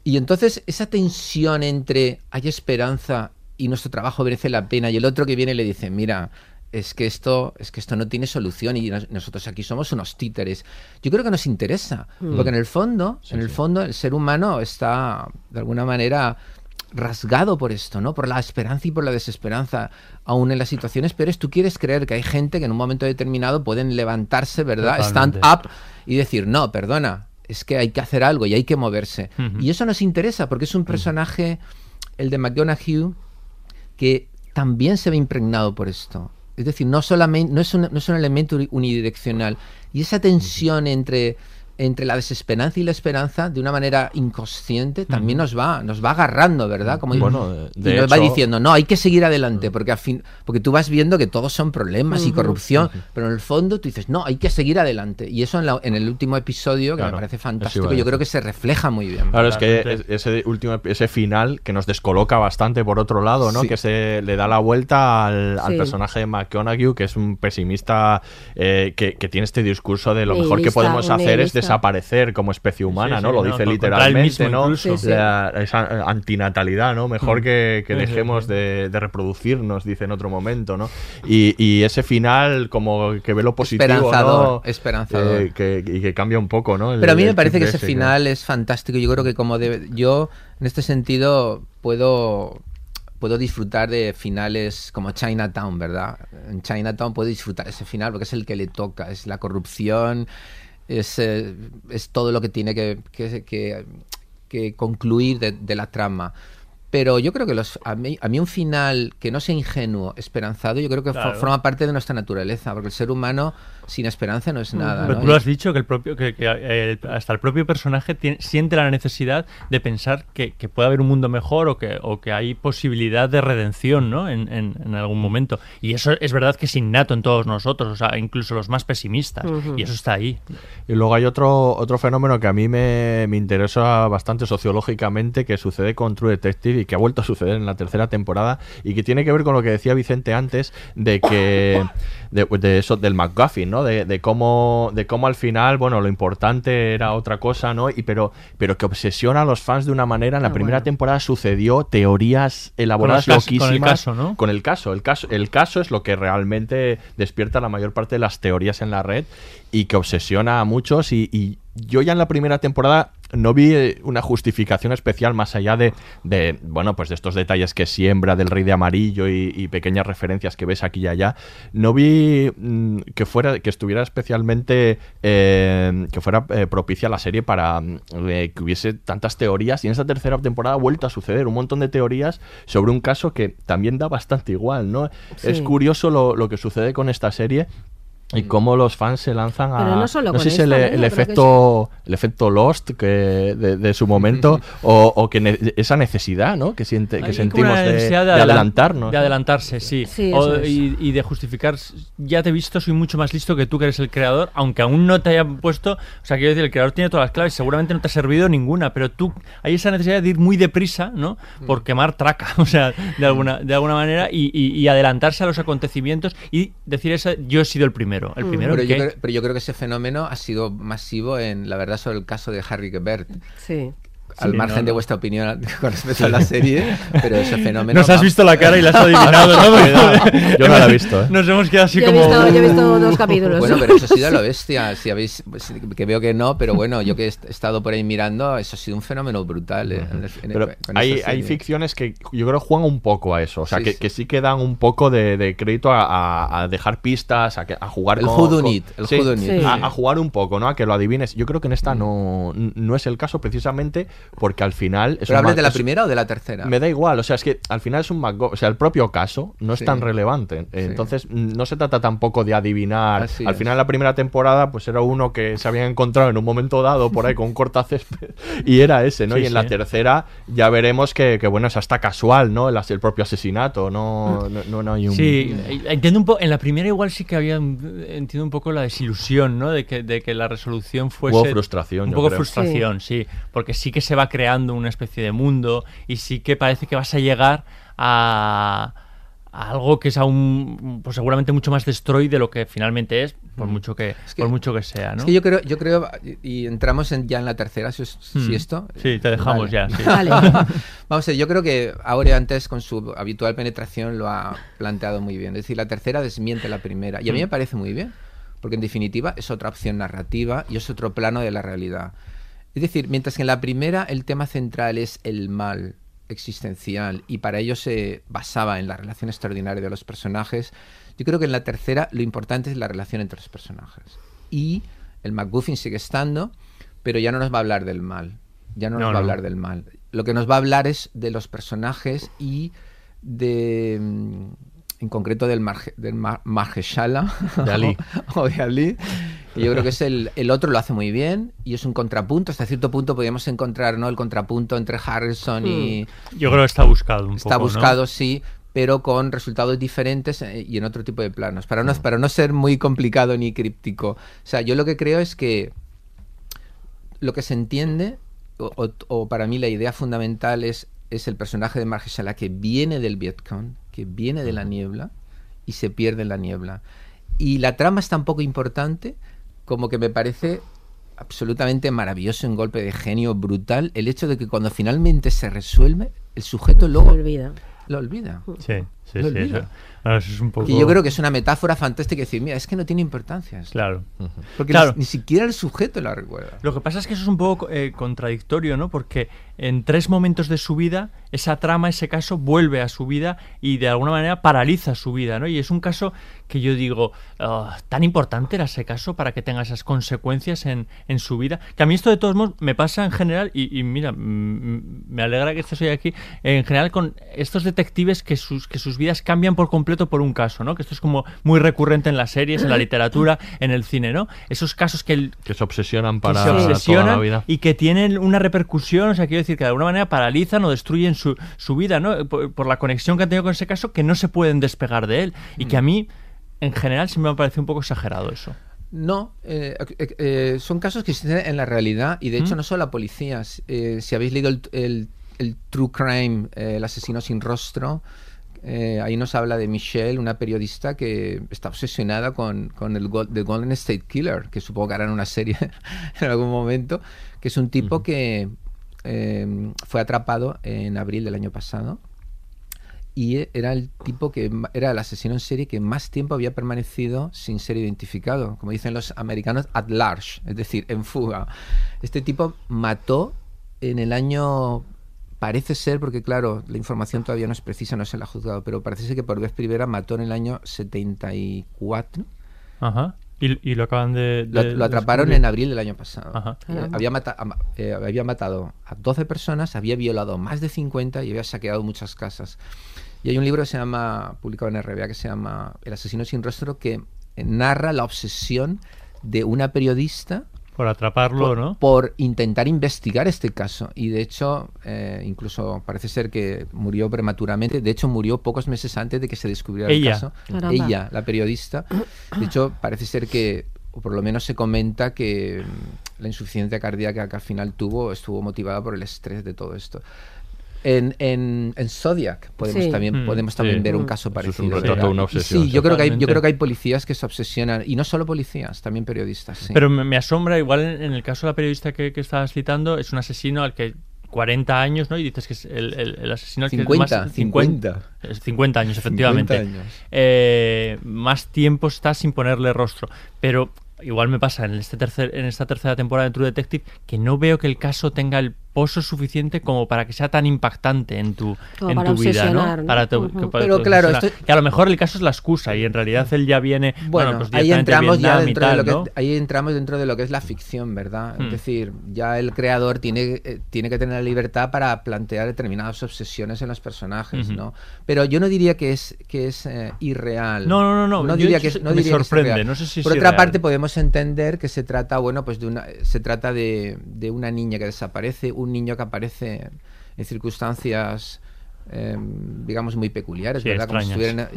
Y entonces esa tensión entre hay esperanza y nuestro trabajo merece la pena y el otro que viene le dice, mira, es que esto, es que esto no tiene solución y nos- nosotros aquí somos unos títeres. Yo creo que nos interesa, porque en el fondo, en el fondo, el ser humano está de alguna manera rasgado por esto, ¿no? Por la esperanza y por la desesperanza. Aún en las situaciones peores, tú quieres creer que hay gente que en un momento determinado pueden levantarse, ¿verdad? Totalmente. Stand up y decir, no, perdona, es que hay que hacer algo y hay que moverse. Y eso nos interesa porque es un personaje, el de McGonaghy, que también se ve impregnado por esto. Es decir, no solamente no es un, no es un elemento uni- unidireccional. Y esa tensión entre, entre la desesperanza y la esperanza, de una manera inconsciente, también nos va, nos va agarrando, ¿verdad? Como Bueno, y de nos va diciendo, no, hay que seguir adelante, porque al fin, porque tú vas viendo que todos son problemas y corrupción, pero en el fondo tú dices, no, hay que seguir adelante. Y eso en, la- en el último episodio, que Claro, me parece fantástico, yo creo que se refleja muy bien. Claro, es que es- ese último ese final que nos descoloca bastante por otro lado, ¿no? Sí. Que se le da la vuelta al, personaje de McConaughey, que es un pesimista eh, que, que tiene este discurso de lo mejor que podemos hacer es. Desaparecer como especie humana, Sí, ¿no? Lo no, dice él literalmente, mismo ¿no? incluso. Sí, sí. La- esa antinatalidad, ¿no? Mejor Mm. que, que dejemos de, de reproducirnos, dice en otro momento, ¿no? Y, y ese final como que ve lo positivo, Esperanzador, ¿no? esperanzador. Eh, que, y que cambia un poco, ¿no? El- Pero a mí me parece que ese ese final es fantástico. Yo creo que como debe- yo en este sentido puedo puedo disfrutar de finales como Chinatown, ¿verdad? En Chinatown puedo disfrutar ese final porque es el que le toca, es la corrupción, es, eh, es todo lo que tiene que, que, que- que concluir de, de la trama. Pero yo creo que los, a, mí, a mí un final que no sea ingenuo, esperanzado, yo creo que Claro. forma parte de nuestra naturaleza, porque el ser humano sin esperanza no es nada. Pero ¿no? tú lo has dicho, que, el propio, que, que, eh, hasta el propio personaje tiene- siente la necesidad de pensar que, que puede haber un mundo mejor o que, o que hay posibilidad de redención ¿no? en, en- en algún momento. Y eso es verdad que es innato en todos nosotros, o sea, incluso los más pesimistas. Y eso está ahí. Y luego hay otro, otro fenómeno que a mí me, me interesa bastante sociológicamente que sucede con True Detective y que ha vuelto a suceder en la tercera temporada y que tiene que ver con lo que decía Vicente antes de que de, de eso del McGuffin, ¿no? De, de cómo de cómo al final, bueno, lo importante era otra cosa, ¿no? Y pero pero que obsesiona a los fans de una manera. En la Ah, primera bueno. temporada sucedió teorías elaboradas Con cas- con el loquísimas caso, ¿no? con el caso. El caso, el caso es lo que realmente despierta la mayor parte de las teorías en la red y que obsesiona a muchos. Y, y yo ya en la primera temporada no vi eh, una justificación especial más allá de, de, bueno, pues de estos detalles que siembra del rey de amarillo y, y pequeñas referencias que ves aquí y allá. No vi mm, que fuera, que estuviera especialmente, eh, que fuera eh, propicia la serie para mm, eh, que hubiese tantas teorías. Y en esta tercera temporada ha vuelto a suceder un montón de teorías sobre un caso que también da bastante igual, ¿no? Sí. Es curioso lo, lo que sucede con esta serie. Y cómo los fans se lanzan a. Pero no solo con sé si esta, el, efecto el efecto Lost que de, de su momento o, o que ne- esa necesidad ¿no? que siente que Hay sentimos de, adelantarnos De adelantarse, sí. Sí, O- eso es. y, y de justificar, ya te he visto, soy mucho más listo que tú que eres el creador, aunque aún no te haya puesto, o sea, quiero decir, el creador tiene todas las claves, seguramente no te ha servido ninguna, pero tú, hay esa necesidad de ir muy deprisa, ¿no? Por quemar traca, o sea, de alguna, de alguna manera, y, y- y adelantarse a los acontecimientos y decir eso, yo he sido el primero, el primero pero, yo creo, pero yo creo que ese fenómeno ha sido masivo en, la verdad, sobre el caso de Harry Gebert. Sí. Al Sí, margen no, de vuestra opinión con respecto a la serie, pero ese fenómeno... Nos has visto la cara y la has adivinado, ¿no? Yo no la he visto, ¿eh? Nos hemos quedado así Yo he como... visto- yo he visto dos capítulos. Bueno, pero eso ha sido a lo bestia. Si habéis, pues, que veo que no, pero bueno, yo que he est- estado por ahí mirando, eso ha sido un fenómeno brutal. eh, en el- en el- Pero hay, hay ficciones que yo creo juegan un poco a eso. O sea, Sí, que, sí. que sí que dan un poco de, de crédito a, a- a dejar pistas, a, que- a jugar El con. whodunit, con- el. Sí. A, a jugar un poco, ¿no? A que lo adivines. Yo creo que en esta no, no es el caso precisamente porque al final. Es ¿Pero ma- de la es- primera o de la tercera? Me da igual, o sea, es que al final es un McGo- o sea, el propio caso no es Sí. tan relevante. Entonces, mm, no se trata tampoco de adivinar. Así al es. final, la primera temporada, pues era uno que se habían encontrado en un momento dado por ahí con un cortacésped y era ese, ¿no? Sí, y en la tercera ya veremos que, que, bueno, es hasta casual, ¿no? El, el propio asesinato, no, no, no- no hay un. Sí, entiendo un poco. En la primera igual sí que había, un- entiendo un poco la desilusión, ¿no? De que, de que la resolución fuese Hubo frustración, un yo poco creo. frustración, sí. porque sí que se va creando una especie de mundo y sí que parece que vas a llegar a, a algo que es aún, pues seguramente mucho más destroy de lo que finalmente es, por mucho que, que- por mucho que sea, ¿no? Es que yo creo, yo creo, y entramos en- ya en la tercera, si, os- si Hmm. esto. Sí, te dejamos Vale. ya, sí. Vale. Vamos a ver, yo creo que Aurea antes con su habitual penetración lo ha planteado muy bien. Es decir, la tercera desmiente la primera. Y a mí Hmm. me parece muy bien, porque en definitiva es otra opción narrativa y es otro plano de la realidad. Es decir, mientras que en la primera el tema central es el mal existencial y para ello se basaba en la relación extraordinaria de los personajes, yo creo que en la tercera lo importante es la relación entre los personajes. Y el MacGuffin sigue estando, pero ya no nos va a hablar del mal. Ya no nos No, va a hablar del mal. Lo que nos va a hablar es de los personajes y de. mm, En concreto del, Marge- del Mar- Margeshala De Ali. o, o de Ali. Yo creo que es el, el otro lo hace muy bien y es un contrapunto. Hasta cierto punto podríamos encontrar ¿no? el contrapunto entre Harrison y. Hmm. Yo creo que está buscado un Está poco, ¿no? buscado, sí, pero con resultados diferentes eh, y en otro tipo de planos. Para no, para no ser muy complicado ni críptico. O sea, yo lo que creo es que lo que se entiende, o, para mí la idea fundamental es, es el personaje de Margeshala que viene del Vietcong, que viene de la niebla y se pierde en la niebla. Y la trama es tan poco importante como que me parece absolutamente maravilloso, un golpe de genio brutal, el hecho de que cuando finalmente se resuelve, el sujeto luego olvida. lo olvida. Sí, sí, Lo sí. Eso, bueno, eso es un poco... Y yo creo que es una metáfora fantástica decir, mira, es que no tiene importancia. esto". Claro. Porque Claro. Ni, ni siquiera el sujeto la recuerda. Lo que pasa es que eso es un poco eh, contradictorio, ¿no? Porque en tres momentos de su vida, esa trama, ese caso, vuelve a su vida y de alguna manera paraliza su vida, ¿no? Y es un caso que yo digo, "Ah, tan importante era ese caso para que tenga esas consecuencias en, en su vida. Que a mí esto de todos modos me pasa en general, y, y mira, me alegra que estés hoy aquí, en general con estos detectives que sus, que sus vidas cambian por completo por un caso, ¿no? Que esto es como muy recurrente en las series, en la literatura, en el cine, ¿no? Esos casos que el, Que se obsesionan que para se toda obsesionan la vida. y que tienen una repercusión, o sea, quiero decir que de alguna manera paralizan o destruyen su, su vida, ¿no? Por, por la conexión que han tenido con ese caso, que no se pueden despegar de él. Y que a mí, en general, sí me ha parecido un poco exagerado eso. No, eh, eh, eh, son casos que existen en la realidad y de hecho ¿Mm? no solo a policías. Eh, si habéis leído el, el- el True Crime, eh, El asesino sin rostro, eh, ahí nos habla de Michelle, una periodista que está obsesionada con, con el The Golden State Killer, que supongo que harán una serie en algún momento, que es un tipo que eh, fue atrapado en abril del año pasado y era el tipo que era el asesino en serie que más tiempo había permanecido sin ser identificado, como dicen los americanos, at large, es decir, en fuga. Este tipo mató en el año, parece ser, porque claro, la información todavía no es precisa, no se la ha juzgado, pero parece ser que por vez primera mató en el año 74. Ajá. Y, y lo acaban de. Lo, de lo atraparon en abril del año pasado. Ajá. Eh, había, mata- eh, había matado a 12 personas, había violado más de 50 y había saqueado muchas casas. Y hay un libro que se llama, publicado en RBA, que se llama El asesino sin rostro, que narra la obsesión de una periodista Por atraparlo, por, ¿no? por intentar investigar este caso. Y de hecho, eh, incluso parece ser que murió prematuramente. De hecho, murió pocos meses antes de que se descubriera Ella. el caso. Caramba. Ella, la periodista. De hecho, parece ser que, o por lo menos se comenta que mm, la insuficiencia cardíaca que al final tuvo estuvo motivada por el estrés de todo esto. En, en, en Zodiac podemos Sí. también, Mm, podemos sí. también ver un Mm. caso Eso es parecido. un retrato una obsesión, Sí, yo creo, que hay, yo creo que hay policías que se obsesionan, y no solo policías, también periodistas. sí. Pero me, me asombra, igual en, en el caso de la periodista que, que estabas citando, es un asesino al que 40 años, ¿no? Y dices que es el, el- el asesino al que 50, más... 50. es 50 años, efectivamente. 50 años. Eh, más tiempo está sin ponerle rostro. Pero igual me pasa en, este tercer, en esta tercera temporada de True Detective que no veo que el caso tenga el pozo suficiente como para que sea tan impactante en tu, Como en para tu vida, ¿no? Para tu- Ujú. que para Pero tu claro, esto- Que a lo mejor el caso es la excusa y en realidad él ya viene... Bueno, Bueno, pues ahí entramos ya Vietnam dentro tal, de lo que ¿no? ahí entramos dentro de lo que es la ficción, ¿verdad? Hmm. Es decir, ya el creador tiene, eh, tiene que tener la libertad para plantear determinadas obsesiones en los personajes, Ujú. ¿no? Pero yo no diría que es que es eh, irreal. No, no, no, no. No Yo diría que no me diría que es sorprende, no sé si es Por otra irreal. parte podemos entender que se trata, bueno, pues de una se trata de, de una niña que desaparece, un niño que aparece en circunstancias eh, digamos muy peculiares, Sí, ¿verdad? Como si estuvieran-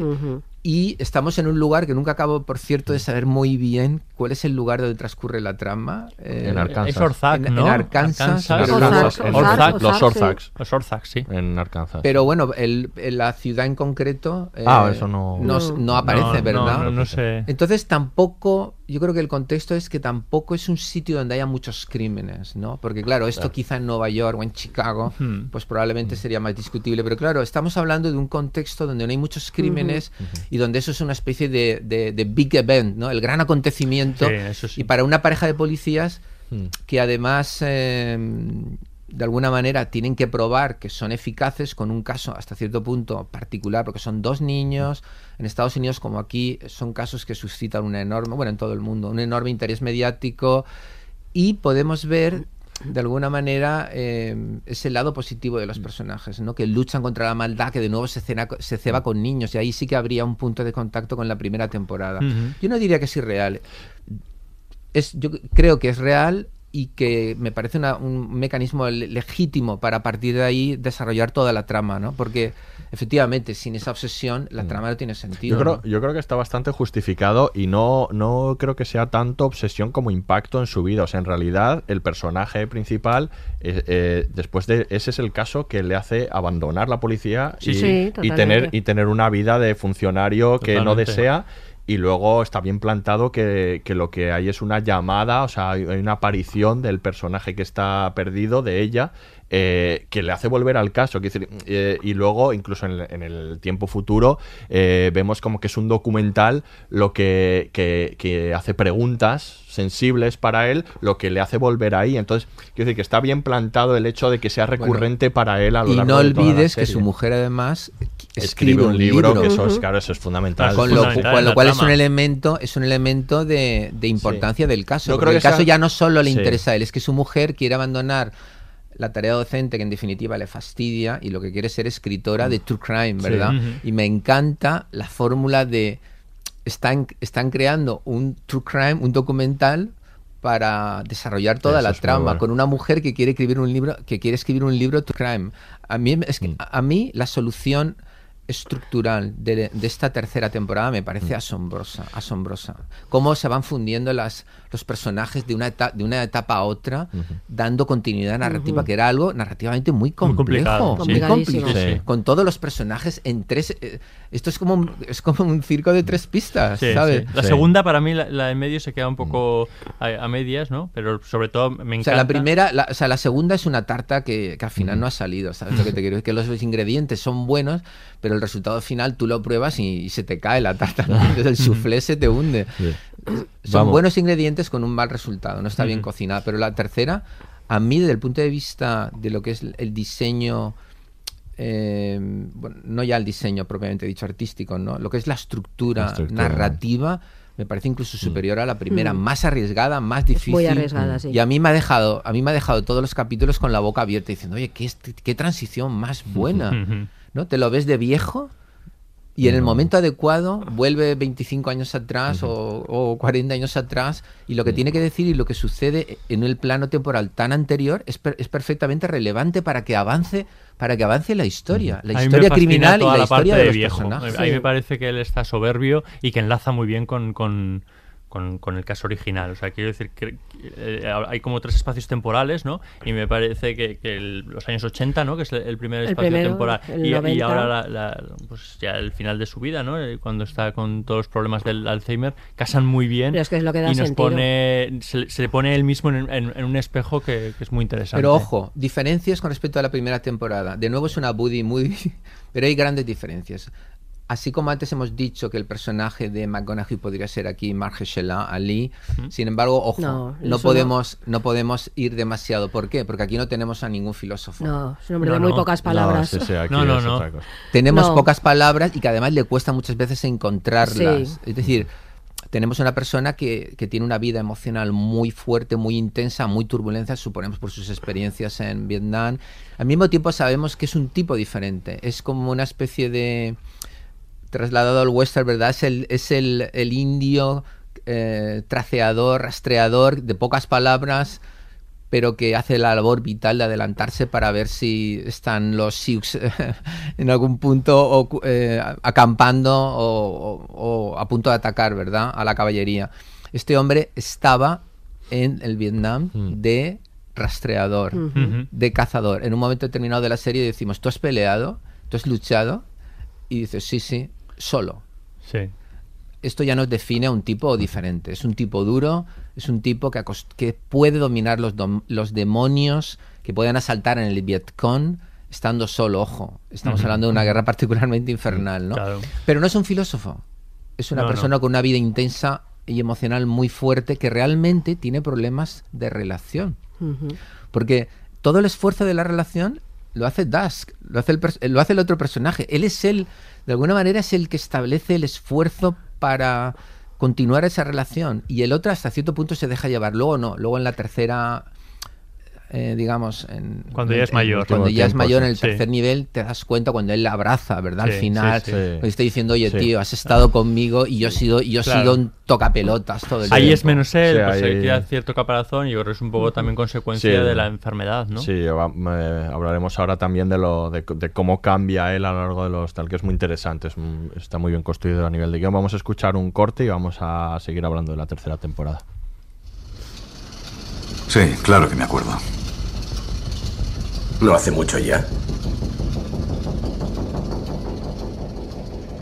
y estamos en un lugar que nunca acabo, por cierto, de saber muy bien cuál es el lugar donde transcurre la trama. eh, En Arkansas. Es Orzac, en- en ¿no? Arkansas, pero Orzac, los sí. Orzacs Los sí. en Arkansas. Pero bueno, el, el- la ciudad en concreto eh, Ah, eso no- no, no aparece, No, no, ¿verdad? No, no sé. Entonces tampoco, yo creo que el contexto es que tampoco es un sitio donde haya muchos crímenes, ¿no? Porque claro, esto Claro. quizá en Nueva York o en Chicago, Hmm. pues probablemente sería más discutible. Pero claro, estamos hablando de un contexto donde no hay muchos crímenes y donde eso es una especie de, de- de big event, ¿no? El gran acontecimiento. Sí, eso sí. Y para una pareja de policías Mm. que además eh, de alguna manera tienen que probar que son eficaces con un caso hasta cierto punto particular, porque son dos niños, en Estados Unidos como aquí son casos que suscitan una enorme, bueno, en todo el mundo, un enorme interés mediático. Y podemos ver de alguna manera eh, ese lado positivo de los personajes, ¿no? que luchan contra la maldad, que de nuevo se, cena- se ceba con niños, y ahí sí que habría un punto de contacto con la primera temporada. Yo no diría que es irreal, es, yo creo que es real y que me parece una- un mecanismo le- legítimo para a partir de ahí desarrollar toda la trama, ¿no? Porque efectivamente sin esa obsesión la trama no tiene sentido. Yo creo, ¿no? yo creo que está bastante justificado y no, no creo que sea tanto obsesión como impacto en su vida. O sea, en realidad, el personaje principal, eh, eh, después de. Ese es el caso que le hace abandonar la policía Sí, y, sí, y totalmente. tener, y tener una vida de funcionario que no desea. Y luego está bien plantado que, que lo que hay es una llamada, o sea, hay una aparición del personaje que está perdido, de ella, eh, que le hace volver al caso. Quiero decir, eh, y luego, incluso en el, en el tiempo futuro, eh, vemos como que es un documental lo que, que- que hace preguntas sensibles para él, lo que le hace volver ahí. Entonces, quiero decir que está bien plantado el hecho de que sea recurrente para él a lo y largo no de toda la olvides que serie. su mujer además escribe un libro, que eso es, claro, eso es fundamental. Con lo, fundamental con en lo la cual es un elemento, es un elemento de, de importancia del caso. Yo creo el que caso sea- ya no solo le Sí. interesa a él, es que su mujer quiere abandonar la tarea docente que en definitiva le fastidia y lo que quiere es ser escritora de true crime, Sí. ¿verdad? Y me encanta la fórmula de están, están creando un true crime, un documental para desarrollar toda Eso la trama bueno. con una mujer que quiere escribir un libro que quiere escribir un libro true crime. A mí es Mm. que a a mí la solución estructural de, de esta tercera temporada me Mm. parece asombrosa, asombrosa. Cómo se van fundiendo las, los personajes de una, eta- de una etapa a otra, dando continuidad narrativa, que era algo narrativamente muy Muy complejo, complicado, muy, sí. Complicadísimo. complicado. Sí. Con todos los personajes en tres... eh, esto es como, un- es como un circo de tres pistas, Sí, ¿sabes? sí. La Sí. segunda, para mí, la, la de medio se queda un poco a, a medias, ¿no? Pero sobre todo me O encanta. sea, la primera, la, o sea, la segunda es una tarta que, que al final no ha salido, ¿sabes lo que te quiero decir? Que los ingredientes son buenos, pero el resultado final tú lo pruebas y, y se te cae la tarta, ¿no? Entonces el soufflé se te hunde. Sí. Son Vamos. buenos ingredientes con un mal resultado, no está bien cocinada. Pero la tercera, a mí desde el punto de vista de lo que es el diseño, eh, bueno, no ya el diseño propiamente dicho artístico, ¿no? Lo que es la estructura, La estructura. narrativa, me parece incluso superior a la primera, Mm. más arriesgada, más difícil. muy arriesgada, sí. Y a mí me ha dejado, a mí me ha dejado todos los capítulos con la boca abierta diciendo, oye, qué, qué transición más buena. ¿No? Te lo ves de viejo y en el momento adecuado vuelve 25 años atrás o, o 40 años atrás y lo que tiene que decir y lo que sucede en el plano temporal tan anterior es, per- es perfectamente relevante para que avance para que avance la historia, la historia criminal y la, la historia parte de de los viejo. personajes. A mí me parece que él está soberbio y que enlaza muy bien con, con, con- con el caso original. O sea, quiero decir que eh, hay como tres espacios temporales, ¿no? Y me parece que, que el- los años 80, ¿no? Que es el, el primer El espacio primero, temporal. el Y, y 90. ahora la- la- pues ya el final de su vida, ¿no? Eh, Cuando está con todos los problemas del Alzheimer, casan muy bien. Pero es que es lo que da y nos sentido. pone, se, se le pone él mismo en, en- en un espejo que, que es muy interesante. Pero ojo, diferencias con respecto a la primera temporada. De nuevo es una Buddy muy... Pero hay grandes diferencias. Así como antes hemos dicho que el personaje de McGonaghy podría ser aquí Marjeshela Ali, sin embargo, ojo, No, podemos, no podemos ir demasiado. ¿Por qué? Porque aquí no tenemos a ningún filósofo. No, es un hombre No, de muy pocas palabras. No, sí, sí, aquí No, no, es no. otra cosa. Tenemos No. pocas palabras y que además le cuesta muchas veces encontrarlas. Sí. Es decir, tenemos una persona que, que tiene una vida emocional muy fuerte, muy intensa, muy turbulenta, suponemos por sus experiencias en Vietnam. Al mismo tiempo sabemos que es un tipo diferente. Es como una especie de trasladado al western, ¿verdad? Es el, es el, el indio eh, traceador, rastreador, de pocas palabras, pero que hace la labor vital de adelantarse para ver si están los Sioux en algún punto o, eh, acampando o, o- o a punto de atacar, ¿verdad? A la caballería. Este hombre estaba en el Vietnam de rastreador, de cazador. En un momento determinado de la serie decimos, ¿tú has peleado? ¿Tú has luchado? Y dices, sí, sí, solo Sí. esto ya nos define a un tipo diferente. Es un tipo duro, es un tipo que, que puede dominar los, dom- los demonios, que pueden asaltar en el Vietcong estando solo, ojo. Estamos hablando de una guerra particularmente infernal, ¿no? Claro. Pero no es un filósofo. Es una No, no. persona con una vida intensa y emocional muy fuerte que realmente tiene problemas de relación. Porque todo el esfuerzo de la relación lo hace Dusk, lo hace el, lo hace el otro personaje. Él es el, de alguna manera, es el que establece el esfuerzo para continuar esa relación y el otro hasta cierto punto se deja llevar. Luego no, luego en la tercera eh, digamos, en, Cuando ya es mayor. cuando ya es mayor en el sí. tercer nivel, te das cuenta cuando él la abraza, ¿verdad? Sí, Al final, sí, le diciendo, oye, Sí. tío, has estado conmigo y yo he sido, yo he Claro. sido un tocapelotas todo el Ahí tiempo. es menos él, Sí, pues ahí- se queda cierto caparazón y yo creo que es un poco también consecuencia Sí. de la enfermedad, ¿no? Sí, va- eh, hablaremos ahora también de lo de, de cómo cambia él a lo largo de los tal, que es muy interesante, es está muy bien construido a nivel de guion. Vamos a escuchar un corte y vamos a seguir hablando de la tercera temporada. Sí, claro que me acuerdo. ¿No hace mucho ya?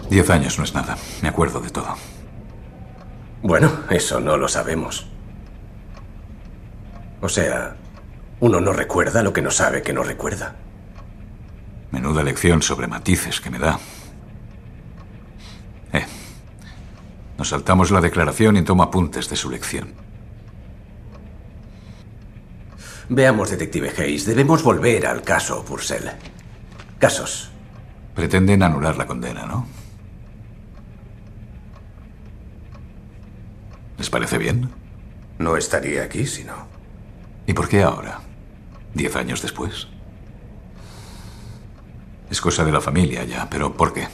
Diez años no es nada. Me acuerdo de todo. Bueno, eso no lo sabemos. O sea, uno no recuerda lo que no sabe que no recuerda. Menuda lección sobre matices que me da. Eh. Nos saltamos la declaración y tomo apuntes de su lección. Veamos, detective Hayes, debemos volver al caso Purcell. Casos. Pretenden anular la condena, ¿no? ¿Les parece bien? No estaría aquí si no. ¿Y por qué ahora? Diez años después. Es cosa de la familia ya, pero ¿por qué?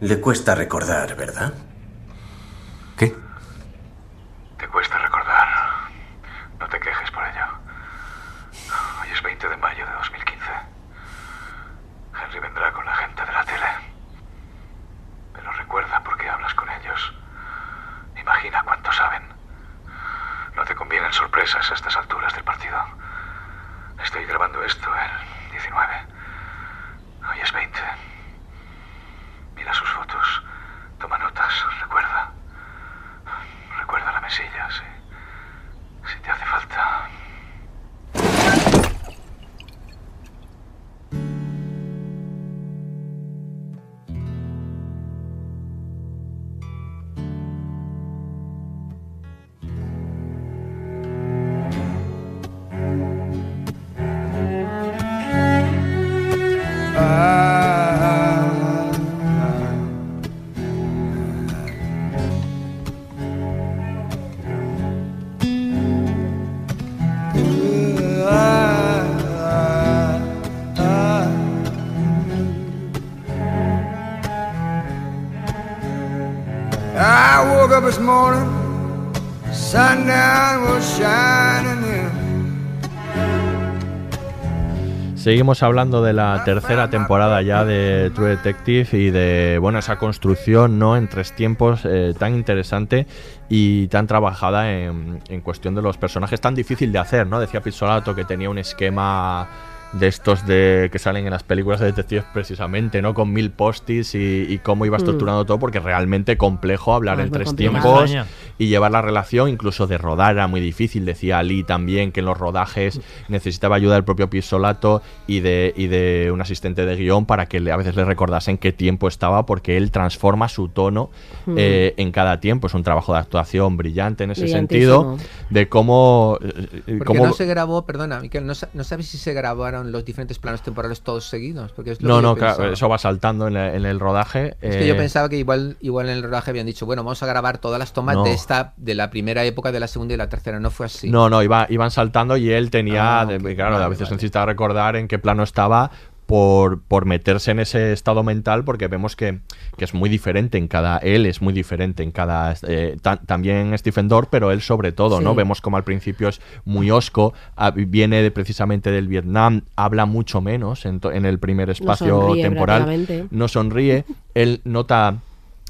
Le cuesta recordar, ¿verdad? Seguimos hablando de la tercera temporada ya de True Detective y de bueno esa construcción no en tres tiempos eh, tan interesante y tan trabajada en, en cuestión de los personajes tan difícil de hacer, ¿no? Decía Pizzolato que tenía un esquema de estos de que salen en las películas de detectives precisamente, ¿no? Con mil postis y, y cómo iba Mm. estructurando todo, porque realmente complejo hablar Ah, en es muy tres complicado. tiempos. Y llevar la relación, incluso de rodar era muy difícil. Decía Ali también que en los rodajes necesitaba ayuda del propio Pisolato y de, y de un asistente de guion para que le- a veces le recordasen qué tiempo estaba, porque él transforma su tono Mm. eh, en cada tiempo. Es un trabajo de actuación brillante en ese sentido, de cómo... eh, eh, Porque cómo- no se grabó, perdona, Miquel, no, no sabes si se grabaron los diferentes planos temporales todos seguidos. Porque es lo No, que no, claro, eso va saltando en, la- en el rodaje. Es que yo eh, pensaba que igual, igual en el rodaje habían dicho, bueno, vamos a grabar todas las tomas No. de esta, de la primera época, de la segunda y la tercera. No fue así. No, no, iba, iban saltando y él tenía, Ah, de- claro, vale, a veces vale. necesitaba recordar en qué plano estaba por, por meterse en ese estado mental porque vemos que, que es muy diferente en cada, él es muy diferente en cada, eh, ta- también Stephen Dorff, pero él sobre todo, ¿no? Vemos como al principio es muy osco, ah, viene de- precisamente del Vietnam, habla mucho menos en, to- en el primer espacio sonríe temporal, no sonríe, él nota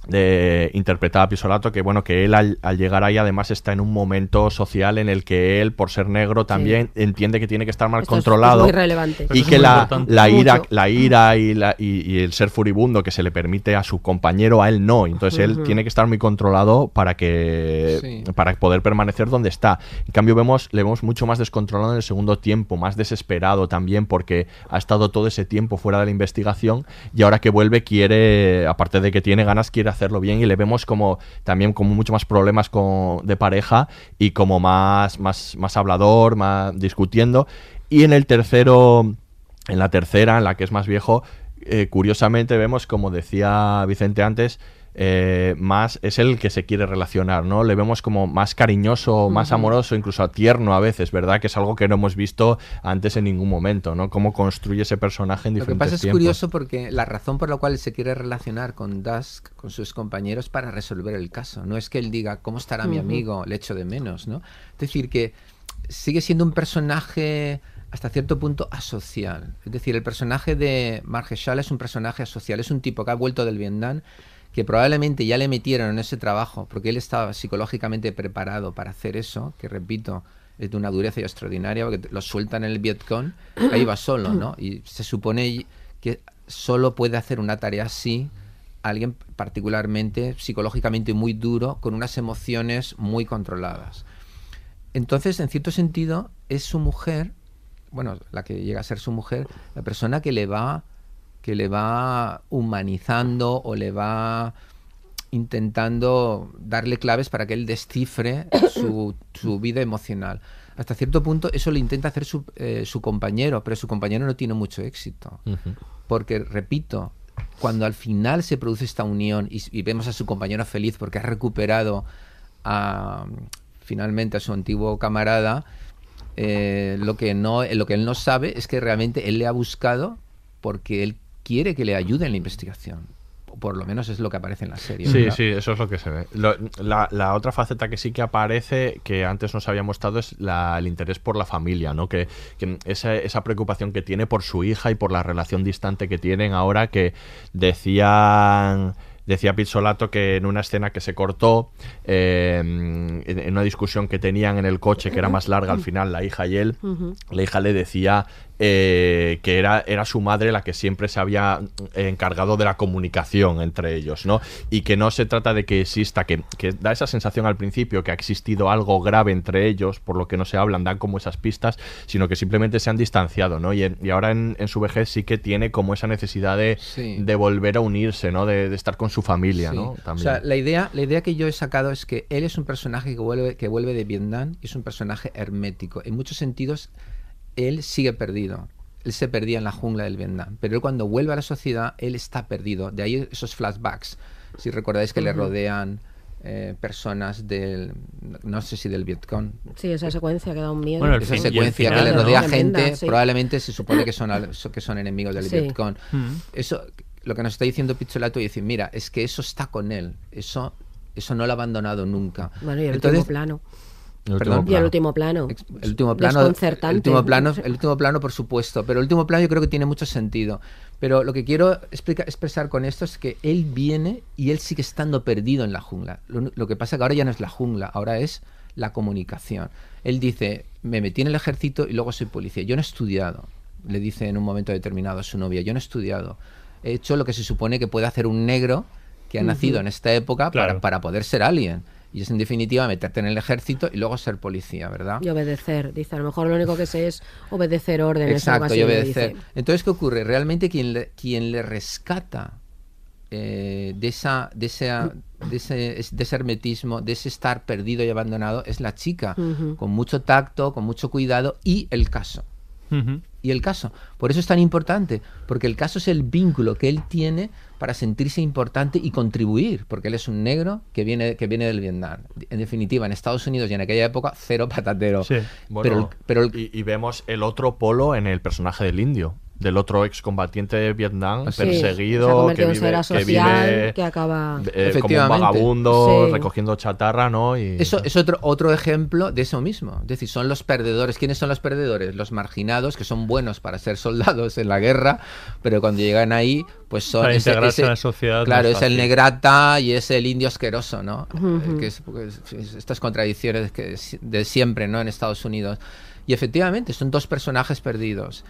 de interpretada a Pisolato que bueno que él al, al llegar ahí además está en un momento social en el que él por ser negro también entiende que tiene que estar mal Esto controlado es muy relevante. y que muy la, la ira Mucho. la ira y, la, y, y el ser furibundo que se le permite a su compañero a él no entonces él tiene que estar muy controlado para que Sí. para poder permanecer donde está en cambio vemos le vemos mucho más descontrolado en el segundo tiempo más desesperado también porque ha estado todo ese tiempo fuera de la investigación y ahora que vuelve quiere aparte de que tiene ganas quiere hacerlo bien y le vemos como también como mucho más problemas con, de pareja y como más más más hablador más discutiendo. Y en el tercero en la tercera, en la que es más viejo, eh, curiosamente vemos, como decía Vicente antes, eh, más es el que se quiere relacionar, ¿no? Le vemos como más cariñoso, más amoroso, incluso tierno a veces, ¿verdad? Que es algo que no hemos visto antes en ningún momento, ¿no? Cómo construye ese personaje en Lo que diferentes pasa es tiempos. curioso porque la razón por la cual se quiere relacionar con Dusk, con sus compañeros, para resolver el caso. No es que él diga, ¿cómo estará mi amigo? Le echo de menos, ¿no? Es decir, que sigue siendo un personaje hasta cierto punto asocial. Es decir, el personaje de Marshall es un personaje asocial, es un tipo que ha vuelto del Vietnam que probablemente ya le metieron en ese trabajo porque él estaba psicológicamente preparado para hacer eso, que repito, es de una dureza extraordinaria, porque lo sueltan en el Vietcong, ahí va solo, ¿no? Y se supone que solo puede hacer una tarea así alguien particularmente psicológicamente muy duro, con unas emociones muy controladas. Entonces, en cierto sentido, es su mujer, bueno, la que llega a ser su mujer, la persona que le va que le va humanizando o le va intentando darle claves para que él descifre su, su vida emocional. Hasta cierto punto eso lo intenta hacer su, eh, su compañero, pero su compañero no tiene mucho éxito. Porque, repito, cuando al final se produce esta unión y, y vemos a su compañero feliz porque ha recuperado a, finalmente a su antiguo camarada, eh, lo, que no, lo que él no sabe es que realmente él le ha buscado porque él quiere que le ayude en la investigación. O por lo menos es lo que aparece en la serie. Sí, ¿verdad? sí, eso es lo que se ve. Lo- la, la otra faceta que sí que aparece, que antes nos había mostrado, es la- el interés por la familia, ¿no? Que, que esa, esa preocupación que tiene por su hija y por la relación distante que tienen ahora, que decían... Decía Pizzolato que en una escena que se cortó, eh, en, una discusión que tenían en el coche, que era más larga al final, la hija y él, la hija le decía eh, que era, era su madre la que siempre se había encargado de la comunicación entre ellos, ¿no? Y que no se trata de que exista, que, que da esa sensación al principio que ha existido algo grave entre ellos, por lo que no se hablan, dan como esas pistas, sino que simplemente se han distanciado, ¿no? Y, en- y ahora en, en su vejez sí que tiene como esa necesidad de, Sí. de volver a unirse, ¿no? De, de estar con su familia, Sí. ¿no? O También. sea, la idea, la idea que yo he sacado es que él es un personaje que vuelve, que vuelve de Vietnam y es un personaje hermético. En muchos sentidos, él sigue perdido. Él se perdía en la jungla del Vietnam. Pero él cuando vuelve a la sociedad, él está perdido. De ahí esos flashbacks. Si recordáis que le Ujú. rodean eh, personas del, no sé si del Vietcong, Sí, esa secuencia que da un miedo. Bueno, esa fin- secuencia que final, le ¿no? rodea Tremenda, gente, sí. probablemente se supone que son, al- que son enemigos del Sí. Vietcong. Mm. Eso, lo que nos está diciendo Pizzolato y decir, mira, es que eso está con él, eso, eso no lo ha abandonado nunca. Bueno, y el Entonces, último plano. El perdón. último Y el último plano. el último plano, Desconcertante. el último plano, el último plano, por supuesto, pero el último plano yo creo que tiene mucho sentido. Pero lo que quiero explica- expresar con esto es que él viene y él sigue estando perdido en la jungla. Lo, lo que pasa que ahora ya no es la jungla, ahora es la comunicación. Él dice, me metí en el ejército y luego soy policía. Yo no he estudiado, le dice en un momento determinado a su novia, yo no he estudiado. He hecho lo que se supone que puede hacer un negro que ha nacido en esta época Claro. para, para poder ser alguien. Y es en definitiva meterte en el ejército y luego ser policía, ¿verdad? Y obedecer. Dice, a lo mejor lo único que sé es obedecer órdenes. algo Exacto, así, y obedecer. dice. Entonces, ¿qué ocurre? Realmente quien le, quien le rescata eh, de, esa, de, esa, de, ese, de ese hermetismo, de ese estar perdido y abandonado, es la chica, con mucho tacto, con mucho cuidado y el caso. Ujú. Y el caso. Por eso es tan importante, porque el caso es el vínculo que él tiene para sentirse importante y contribuir, porque él es un negro que viene, que viene del Vietnam. En definitiva, en Estados Unidos y en aquella época, cero patatero. Sí. Bueno, pero el- pero el- y, y vemos el otro polo en el personaje del indio, del otro excombatiente de Vietnam, Sí, se ha perseguido, que vive, ser que vive, que acaba... eh, como un vagabundo Sí. recogiendo chatarra, ¿no? Y, Eso es otro, otro ejemplo de eso mismo. Es decir, son los perdedores. ¿Quiénes son los perdedores? Los marginados, que son buenos para ser soldados en la guerra, pero cuando llegan ahí, pues son... Para integrarse en la sociedad no Claro, es es el negrata y es el indio asqueroso, ¿no? Ujú. Eh, que es- pues, es- estas contradicciones que, de siempre, ¿no? En Estados Unidos. Y efectivamente, son dos personajes perdidos.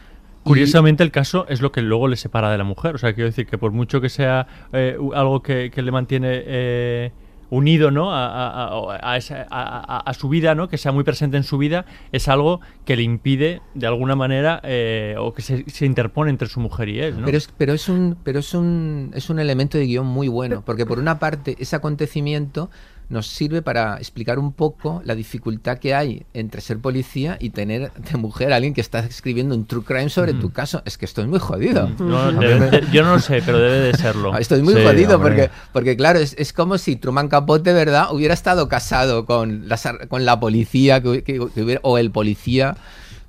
Curiosamente el caso es lo que luego le separa de la mujer. O sea, quiero decir que por mucho que sea eh, algo que, le mantiene eh, unido ¿no? a, a- esa- a su vida, ¿no? que sea muy presente en su vida, es algo que le impide de alguna manera eh, o que se, se interpone entre su mujer y él. ¿no? Pero es, pero es un, pero es un, es un elemento de guion muy bueno, porque por una parte ese acontecimiento nos sirve para explicar un poco la dificultad que hay entre ser policía y tener de mujer a alguien que está escribiendo un true crime sobre tu caso. Es que esto es muy jodido. No, debe- de- yo no lo sé, pero debe de serlo. Esto es muy Sí, jodido hombre. porque, porque claro, es, es como si Truman Capote, ¿verdad?, hubiera estado casado con, ar- con la policía que, que- que hubiera- o el policía,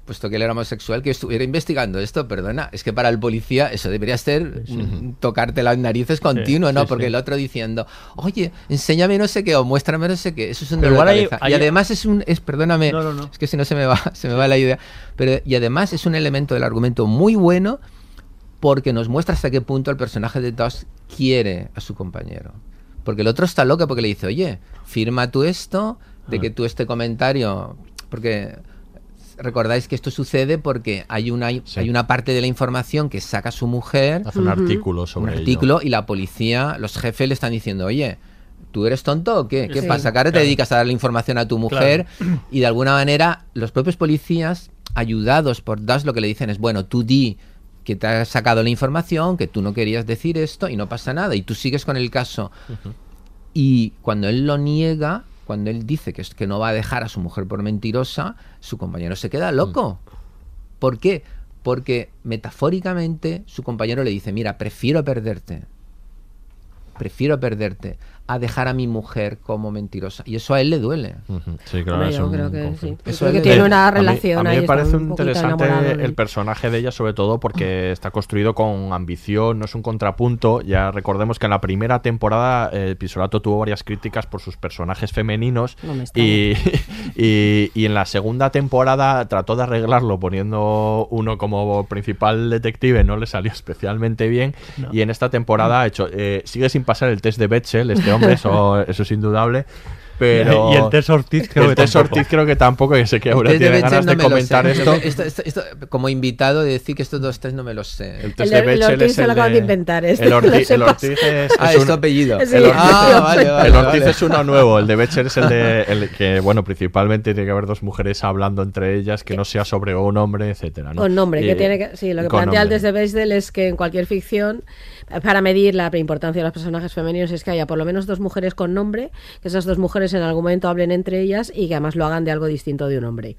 puesto que él era homosexual, que estuviera investigando esto. Perdona, es que para el policía eso debería ser tocarte las narices continuo, ¿no? sí, porque el otro diciendo, oye, enséñame no sé qué o muéstrame no sé qué. Eso es un dolor de hay- cabeza. hay- Y además es un, es, perdóname, No, no, no. es que si no se me va, se me va la idea. Pero, y además es un elemento del argumento muy bueno porque nos muestra hasta qué punto el personaje de Dust quiere a su compañero. Porque el otro está loco porque le dice, oye, firma tú esto, de que tú este comentario, porque recordáis que esto sucede porque hay una, hay una parte de la información que saca su mujer, Hace un artículo sobre un ello. artículo y la policía, los jefes le están diciendo, oye, ¿tú eres tonto o qué? ¿Qué Sí, pasa? Que ahora te dedicas a darle información a tu mujer Claro. y de alguna manera los propios policías, ayudados por Das, lo que le dicen es, bueno, tú di que te has sacado la información, que tú no querías decir esto y no pasa nada y tú sigues con el caso. Y cuando él lo niega, cuando él dice que, es, que no va a dejar a su mujer por mentirosa, su compañero se queda loco. ¿Por qué? Porque metafóricamente su compañero le dice, mira, prefiero perderte. Prefiero perderte a dejar a mi mujer como mentirosa. Y eso a él le duele. Sí, claro, Hombre, es yo un creo que sí. conflicto. Yo creo que tiene una A mí- relación A mí, ahí, me parece interesante de el personaje de ella, sobre todo porque está construido con ambición, no es un contrapunto. Ya recordemos que en la primera temporada eh, Pisolato tuvo varias críticas por sus personajes femeninos No y, y, y en la segunda temporada trató de arreglarlo poniendo uno como principal detective, no le salió especialmente bien. No. Y en esta temporada ha hecho, eh, sigue sin pasar el test de Betchel, este hombre, eso, eso es indudable. Pero Y el test Ortiz creo el que test tampoco. Ortiz creo que tampoco, que sé que ahora El test tiene de ganas de no lo comentar esto. Esto- esto- esto- como invitado de decir que estos dos test no me los sé. El test El- de el Bechdel Ortiz es se lo el de- de inventar, este, El Ortiz, el es, Ah, es un- apellido. Sí. El Ortiz, Ah, vale, vale, el Ortiz vale. es uno nuevo. El de Bechdel es el de el que, bueno, principalmente tiene que haber dos mujeres hablando entre ellas, que no sea sobre un hombre, etcétera. ¿no? Con nombre, que Eh, tiene que. Sí, lo que plantea nombre. antes de Bechdel es que en cualquier ficción, para medir la importancia de los personajes femeninos, es que haya por lo menos dos mujeres con nombre, que esas dos mujeres en algún momento hablen entre ellas y que además lo hagan de algo distinto de un hombre.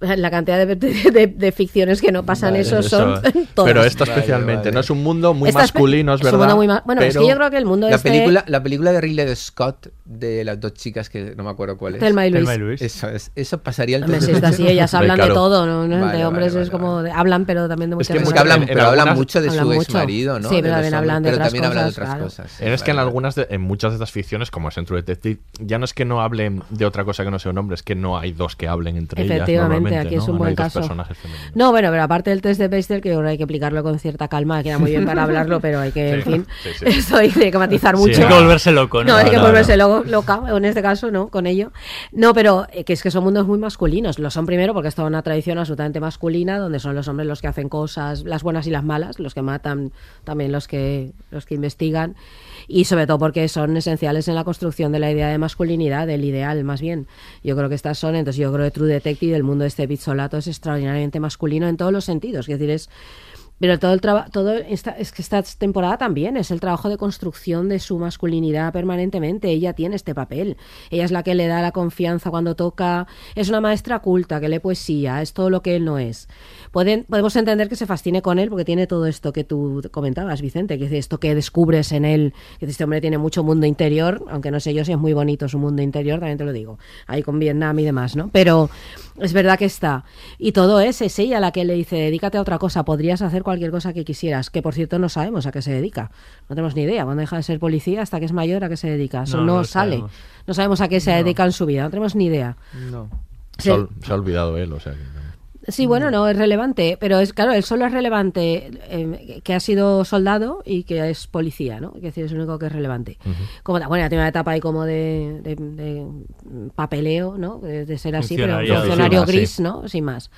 La cantidad de, de- de ficciones que no pasan Vale, eso, Eso, son todas. pero Vale, especialmente, vale. no es un mundo muy Esta masculino, es es un verdad. mundo muy ma- bueno, es que yo creo que el mundo La este- película, la película de Ridley Scott de las dos chicas que no me acuerdo cuál es. Thelma y Luis. Thelma y Luis. Eso, es, eso pasaría el test si así, ellas hablan de todo, ¿no? No, Vale, de hombres vale, es como de- hablan, pero también de muchas que cosas. Porque hablan, en- en pero hablan algunas- mucho de su ex marido, ¿no? Sí, pero también hablan de pero otras también hablan de cosas, otras claro. cosas. sí, Es que en algunas de- en muchas de estas ficciones, como es en True Detective, ya no es que no hablen de otra cosa que no sea un hombre, es que no hay dos que hablen entre ellas. Efectivamente, aquí es un No buen caso. No, bueno, pero aparte del test de Bechdel, que ahora hay que aplicarlo con cierta calma, queda muy bien para hablarlo, pero hay que, en fin, esto hay que matizar mucho. Hay que volverse loco, ¿no? No, hay que volverse no. Lo- loca, en este caso, ¿no? Con ello. No, pero eh, que es que son mundos muy masculinos. Lo son primero porque es una tradición absolutamente masculina, donde son los hombres los que hacen cosas, las buenas y las malas, los que matan, también los que, los que investigan. Y sobre todo porque son esenciales en la construcción de la idea de masculinidad, del ideal, más bien. Yo creo que estas son, entonces yo creo que True Detective, el mundo de este Pizzolato, es extraordinariamente masculino en todos los sentidos. Es decir, es pero todo el trabajo, todo esta, es que esta temporada también es el trabajo de construcción de su masculinidad permanentemente. Ella tiene este papel. Ella es la que le da la confianza cuando toca. Es una maestra culta que lee poesía, es todo lo que él no es. Pueden, podemos entender que se fascine con él porque tiene todo esto que tú comentabas, Vicente, que es esto que descubres en él. Que este hombre tiene mucho mundo interior, aunque no sé yo si es muy bonito su mundo interior, también te lo digo. Ahí con Vietnam y demás, ¿no? Pero es verdad que está. Y todo es, es ella la que le dice, dedícate a otra cosa, podrías hacer cualquier cosa que quisieras, que por cierto no sabemos a qué se dedica. No tenemos ni idea. Cuando deja de ser policía hasta que es mayor, ¿a qué se dedica? Eso No, no, no sale. sabemos. No sabemos a qué se No. dedica en su vida, no tenemos ni idea. No. Se, ha, se ha olvidado él, o sea que... Sí, bueno, no es relevante, pero es claro, él solo es relevante eh, que ha sido soldado y que es policía, ¿no? Es decir, es lo único que es relevante. Como bueno, ya tiene una etapa ahí como de, de- de papeleo, ¿no? De, de ser así, pero funcionario Oficina, gris, sí. ¿no? Sin más.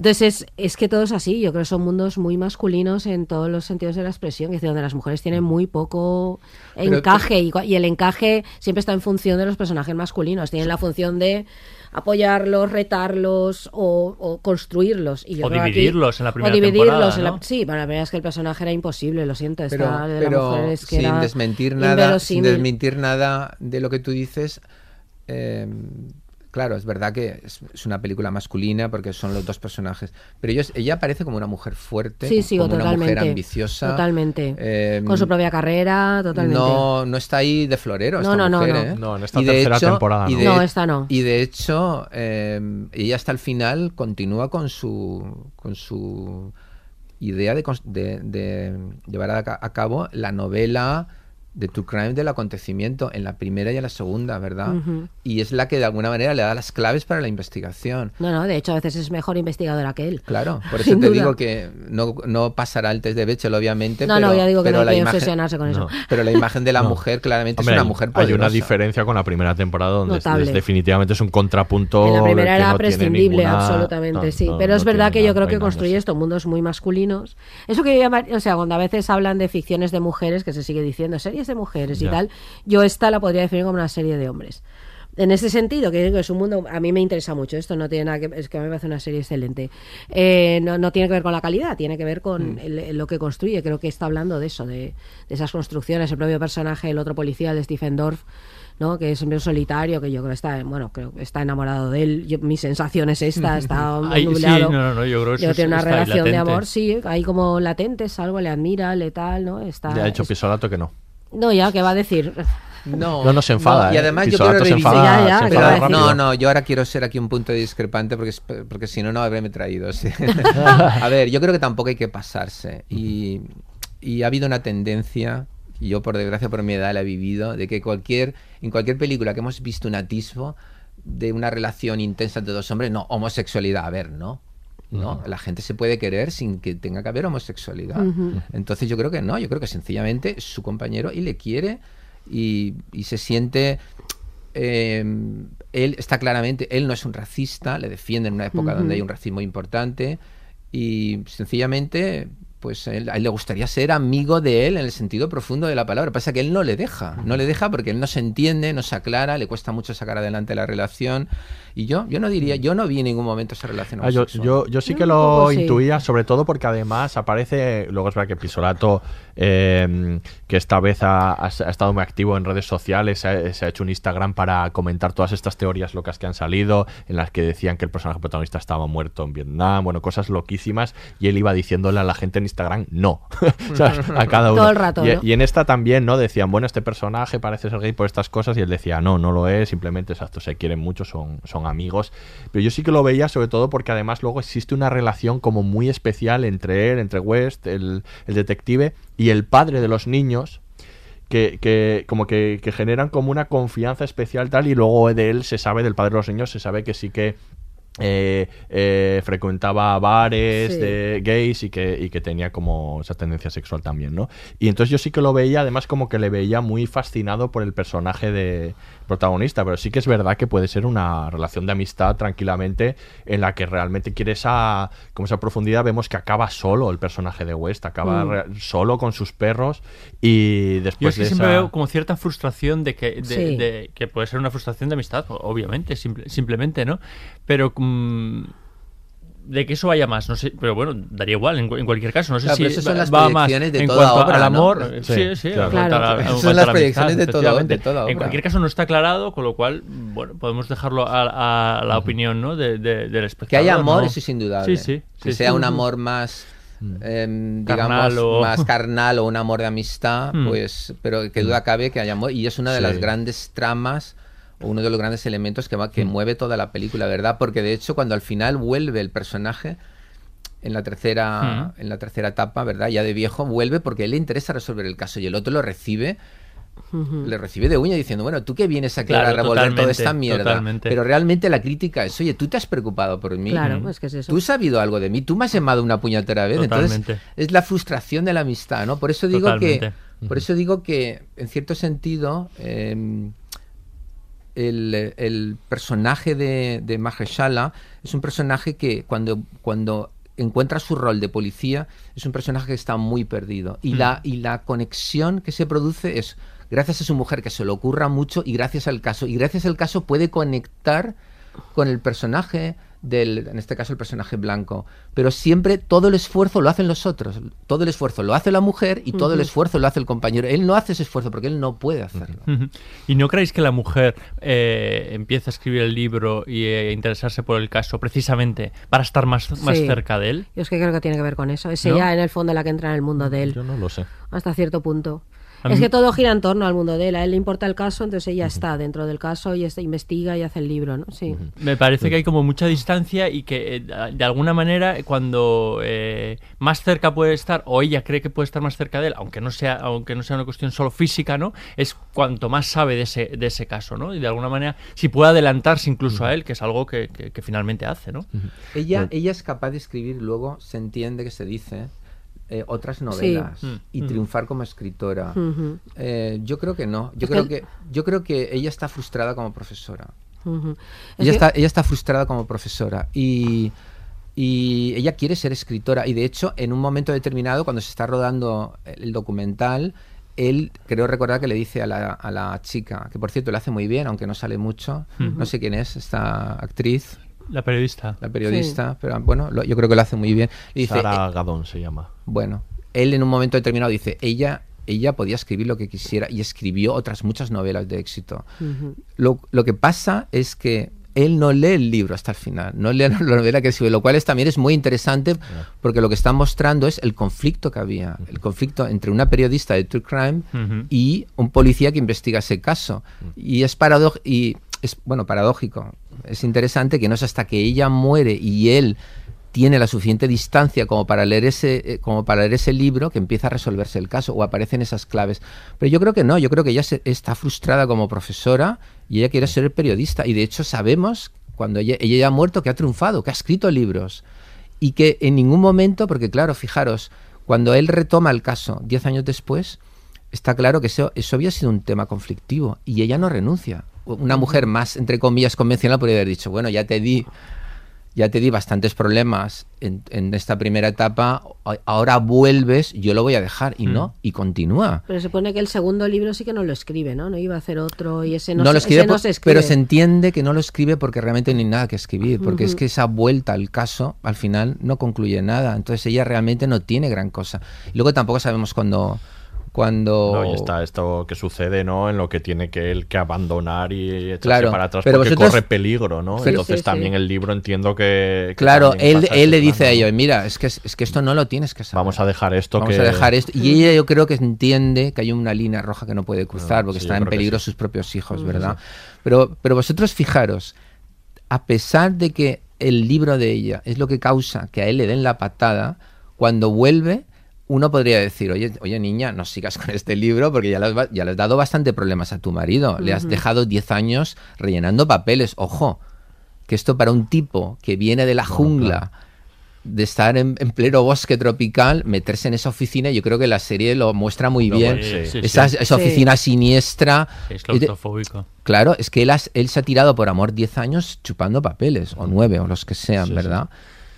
Entonces es, es que todo es así, yo creo que son mundos muy masculinos en todos los sentidos de la expresión, es decir, donde las mujeres tienen muy poco Pero encaje y, cua- y el encaje siempre está en función de los personajes masculinos, tienen la función de apoyarlos, retarlos o, o construirlos. Y yo O creo que aquí- dividirlos en la primera O dividirlos temporada, en la- ¿no? Sí, bueno, la verdad es que el personaje era imposible, lo siento, Pero, esta de la pero mujer es que sin era desmentir nada, sin desmentir nada de lo que tú dices, eh, claro, es verdad que es, es una película masculina porque son los dos personajes, pero ellos, ella aparece como una mujer fuerte, Sí, sí, como una totalmente. mujer ambiciosa, Totalmente. eh, Con su propia carrera, totalmente. No, no está ahí de florero No, esta no, no, mujer, no. ¿eh? No, en esta Y de tercera hecho- temporada y no. de- No, esta no. Y de hecho, eh, ella hasta el final continúa con su, con su idea de, de- de llevar a, a cabo la novela de True Crime del acontecimiento en la primera y en la segunda, ¿verdad? Ujú. Y es la que de alguna manera le da las claves para la investigación. No, no, de hecho a veces es mejor investigadora que él. Claro, por eso Sin te duda. digo que no, no pasará el test de Bechdel, obviamente. No, pero, no, ya digo que no hay la que imagen- obsesionarse con eso. No. Pero la imagen de la No. mujer claramente Hombre, es una hay- mujer Hay poderosa. una diferencia con la primera temporada donde es- Notable. es- definitivamente es un contrapunto. En la primera era prescindible, ninguna- absolutamente, no, sí. no, Pero no es verdad que yo creo que hay construye estos mundos muy masculinos. Eso que yo llama- o sea, cuando a veces hablan de ficciones de mujeres, que se sigue diciendo series de mujeres y tal, yo esta la podría definir como una serie de hombres. En ese sentido, que es un mundo, a mí me interesa mucho, esto no tiene nada que es que a mí me parece una serie excelente. Eh, no, no tiene que ver con la calidad, tiene que ver con Mm. el- lo que construye. Creo que está hablando de eso, de, de esas construcciones. El propio personaje, el otro policía, el de Stephen Dorff, ¿no? que es un solitario, que yo creo que está, bueno, creo está enamorado de él. Yo- mi sensación es esta, está Ay, sí, nublado. no, no, no, yo creo que eso tiene una relación de amor, sí, hay como latentes, algo le admira, le tal, ¿no? Está, Ya ha dicho es- Pisolato que no. No, ya, ¿qué va a decir? No, No, no se enfada, Y ¿eh? además yo quiero reivindicar. enfada- Ya, ya, se ¿qué enfada? No, no, yo ahora quiero ser aquí un punto discrepante porque, porque si no, no habré traído. sí. a ver, yo creo que tampoco hay que pasarse. Y, y ha habido una tendencia, y yo por desgracia por mi edad la he vivido, de que cualquier en cualquier película que hemos visto un atisbo de una relación intensa entre dos hombres, no, homosexualidad, a ver, no. No, la gente se puede querer sin que tenga que haber homosexualidad. Entonces yo creo que no, yo creo que sencillamente es su compañero y le quiere y, y se siente... eh, él está claramente, él no es un racista, le defiende en una época donde hay un racismo importante y sencillamente pues él- a él le gustaría ser amigo de él en el sentido profundo de la palabra. Pasa que él no le deja, no le deja porque él no se entiende, no se aclara, le cuesta mucho sacar adelante la relación. Y yo, yo no diría, yo no vi en ningún momento esa relación Ah, yo, yo, yo sí que lo poco sí. intuía, sobre todo porque además aparece, luego es verdad que Pisolato, eh, que esta vez ha, ha- ha estado muy activo en redes sociales, se ha, se ha hecho un Instagram para comentar todas estas teorías locas que han salido, en las que decían que el personaje protagonista estaba muerto en Vietnam, bueno, cosas loquísimas, y él iba diciéndole a la gente en Instagram, no, ¿sabes? a cada uno. Todo el rato, y, ¿no? y en esta también, ¿no? Decían, bueno, este personaje parece ser gay por estas cosas, y él decía, no, no lo es, simplemente, exacto, se quieren mucho, son, son amigos. Pero yo sí que lo veía sobre todo porque además luego existe una relación como muy especial entre él, entre West, el, el detective, y el padre de los niños, que, que como que, que generan como una confianza especial tal, y luego de él se sabe, del padre de los niños, se sabe que sí que eh, eh, frecuentaba bares Sí. de gays y que, y que tenía como esa tendencia sexual también, ¿no? Y entonces yo sí que lo veía, además como que le veía muy fascinado por el personaje de protagonista, pero sí que es verdad que puede ser una relación de amistad tranquilamente en la que realmente quiere esa, como esa profundidad, vemos que acaba solo el personaje de West, acaba Mm. solo con sus perros y Yo después es que de siempre esa... veo como cierta frustración de que, de, Sí. de- que puede ser una frustración de amistad, obviamente, simple- simplemente, ¿no? Pero mm, de que eso vaya más, no sé, pero bueno, daría igual en, cu- en cualquier caso, no sé Claro, si esas son va- las va más proyecciones de en toda cuanto obra, amor, Sí, sí, sí, claro. a son las la proyecciones amistad, de todo- efectivamente. de toda En cualquier caso no está aclarado, con lo cual, bueno, podemos dejarlo a, a la opinión, ¿no? De, de- del espectador. Que haya amor, ¿no? eso es indudable. Sí, sí. Que sí, sea sí. un amor más, em, Carnal digamos, o- más carnal o un amor de amistad, Mm. pues, pero que duda cabe que haya amor. Y es una de Sí. las grandes tramas uno de los grandes elementos que, va, que Mm. mueve toda la película, ¿verdad? Porque de hecho, cuando al final vuelve el personaje en la tercera Mm. en la tercera etapa, ¿verdad? Ya de viejo vuelve porque a él le interesa resolver el caso y el otro lo recibe le recibe de uña diciendo, bueno, tú que vienes aquí Claro, a revolver toda esta mierda. totalmente. Pero realmente la crítica es, oye, tú te has preocupado por mí. Claro, es que es eso. Tú has sabido algo de mí, tú me has llamado una puñetera vez. Totalmente. Entonces, es la frustración de la amistad, ¿no? Por eso digo que, por eso digo que, en cierto sentido, eh, el, el personaje de, de Mahershala es un personaje que cuando, cuando encuentra su rol de policía es un personaje que está muy perdido. Y, Mm. la, y la conexión que se produce es gracias a su mujer que se le ocurra mucho y gracias al caso. Y gracias al caso puede conectar con el personaje del, en este caso el personaje blanco. Pero siempre todo el esfuerzo lo hacen los otros. Todo el esfuerzo lo hace la mujer y todo el esfuerzo lo hace el compañero. Él no hace ese esfuerzo porque él no puede hacerlo. ¿Y no creéis que la mujer eh, empieza a escribir el libro y eh, interesarse por el caso precisamente para estar más, más Sí. cerca de él? Yo es que creo que tiene que ver con eso. Es ¿No? ella, en el fondo, la que entra en el mundo de él. Yo no lo sé. Hasta cierto punto. Es que todo gira en torno al mundo de él. A él le importa el caso, entonces ella está dentro del caso y investiga y hace el libro, ¿no? Sí. Me parece que hay como mucha distancia y que eh, de alguna manera cuando eh, más cerca puede estar o ella cree que puede estar más cerca de él, aunque no sea aunque no sea una cuestión solo física, ¿no? Es cuanto más sabe de ese de ese caso, ¿no? Y de alguna manera si puede adelantarse incluso a él, que es algo que, que- que finalmente hace, ¿no? Ella, ella es capaz de escribir, luego se entiende que se dice, eh, otras novelas Mm. y Mm. triunfar como escritora. Ujú. Eh, yo creo que no. Yo Es creo que- que, yo creo que ella está frustrada como profesora. Ujú. Es Ella que- está, ella está frustrada como profesora y, y ella quiere ser escritora. Y de hecho, en un momento determinado, cuando se está rodando el documental, él creo recordar que le dice a la, a la chica, que por cierto le hace muy bien, aunque no sale mucho, no sé quién es, esta actriz. La periodista. La periodista, pero bueno, lo- yo creo que lo hace muy bien. Y dice, Sara Gadón se llama. bueno, él en un momento determinado dice, ella, ella podía escribir lo que quisiera y escribió otras muchas novelas de éxito. Ujú. Lo, lo que pasa es que él no lee el libro hasta el final, no lee la novela que escribe, lo cual es, también es muy interesante porque lo que está mostrando es el conflicto que había, el conflicto entre una periodista de True Crime Ujú. y un policía que investiga ese caso. Y es paradójico, y es, bueno, paradójico. Es interesante que no es hasta que ella muere y él tiene la suficiente distancia como para leer ese eh, como para leer ese libro que empieza a resolverse el caso o aparecen esas claves pero yo creo que no yo creo que ella se- está frustrada como profesora y ella quiere ser periodista y de hecho sabemos cuando ella, ella ya ha muerto que ha triunfado que ha escrito libros y que en ningún momento porque claro fijaros cuando él retoma el caso diez años después está claro que eso, eso había sido un tema conflictivo y ella no renuncia. Una mujer más, entre comillas, convencional podría haber dicho, bueno, ya te di, ya te di bastantes problemas en, en esta primera etapa, ahora vuelves, yo lo voy a dejar. Y Mm. no, y continúa. Pero se supone que el segundo libro sí que no lo escribe, ¿no? No iba a hacer otro y ese no, No, se, lo escribe, ese no por- se escribe. pero se entiende que no lo escribe porque realmente no hay nada que escribir, porque es que esa vuelta al caso al final no concluye nada, entonces ella realmente no tiene gran cosa. Y luego tampoco sabemos cuándo cuando No, y está esto que sucede, ¿no? En lo que tiene que él que abandonar y echarse Claro, para atrás pero porque vosotros- corre peligro, ¿no? Sí, Entonces sí, sí. también el libro entiendo que... que Claro, él, él le dice a ellos, mira, es que, es que esto no lo tienes que saber. Vamos a dejar esto Vamos que... a dejar esto. Y ella yo creo que entiende que hay una línea roja que no puede cruzar porque sí, están en peligro sí. sus propios hijos, Mm, ¿verdad? sí. Pero, pero vosotros fijaros, a pesar de que el libro de ella es lo que causa que a él le den la patada, cuando vuelve, uno podría decir, oye, oye niña, no sigas con este libro porque ya le has, ba- ya le has dado bastante problemas a tu marido. Le has dejado 10 años rellenando papeles. Ojo, que esto para un tipo que viene de la jungla, de estar en, en pleno bosque tropical, meterse en esa oficina, yo creo que la serie lo muestra muy bien. muestra, sí, sí, esa, sí. esa Sí. oficina siniestra. Es claustrofóbico. Claro, es que él, has- él se ha tirado por amor 10 años chupando papeles, o 9, o los que sean, ¿verdad?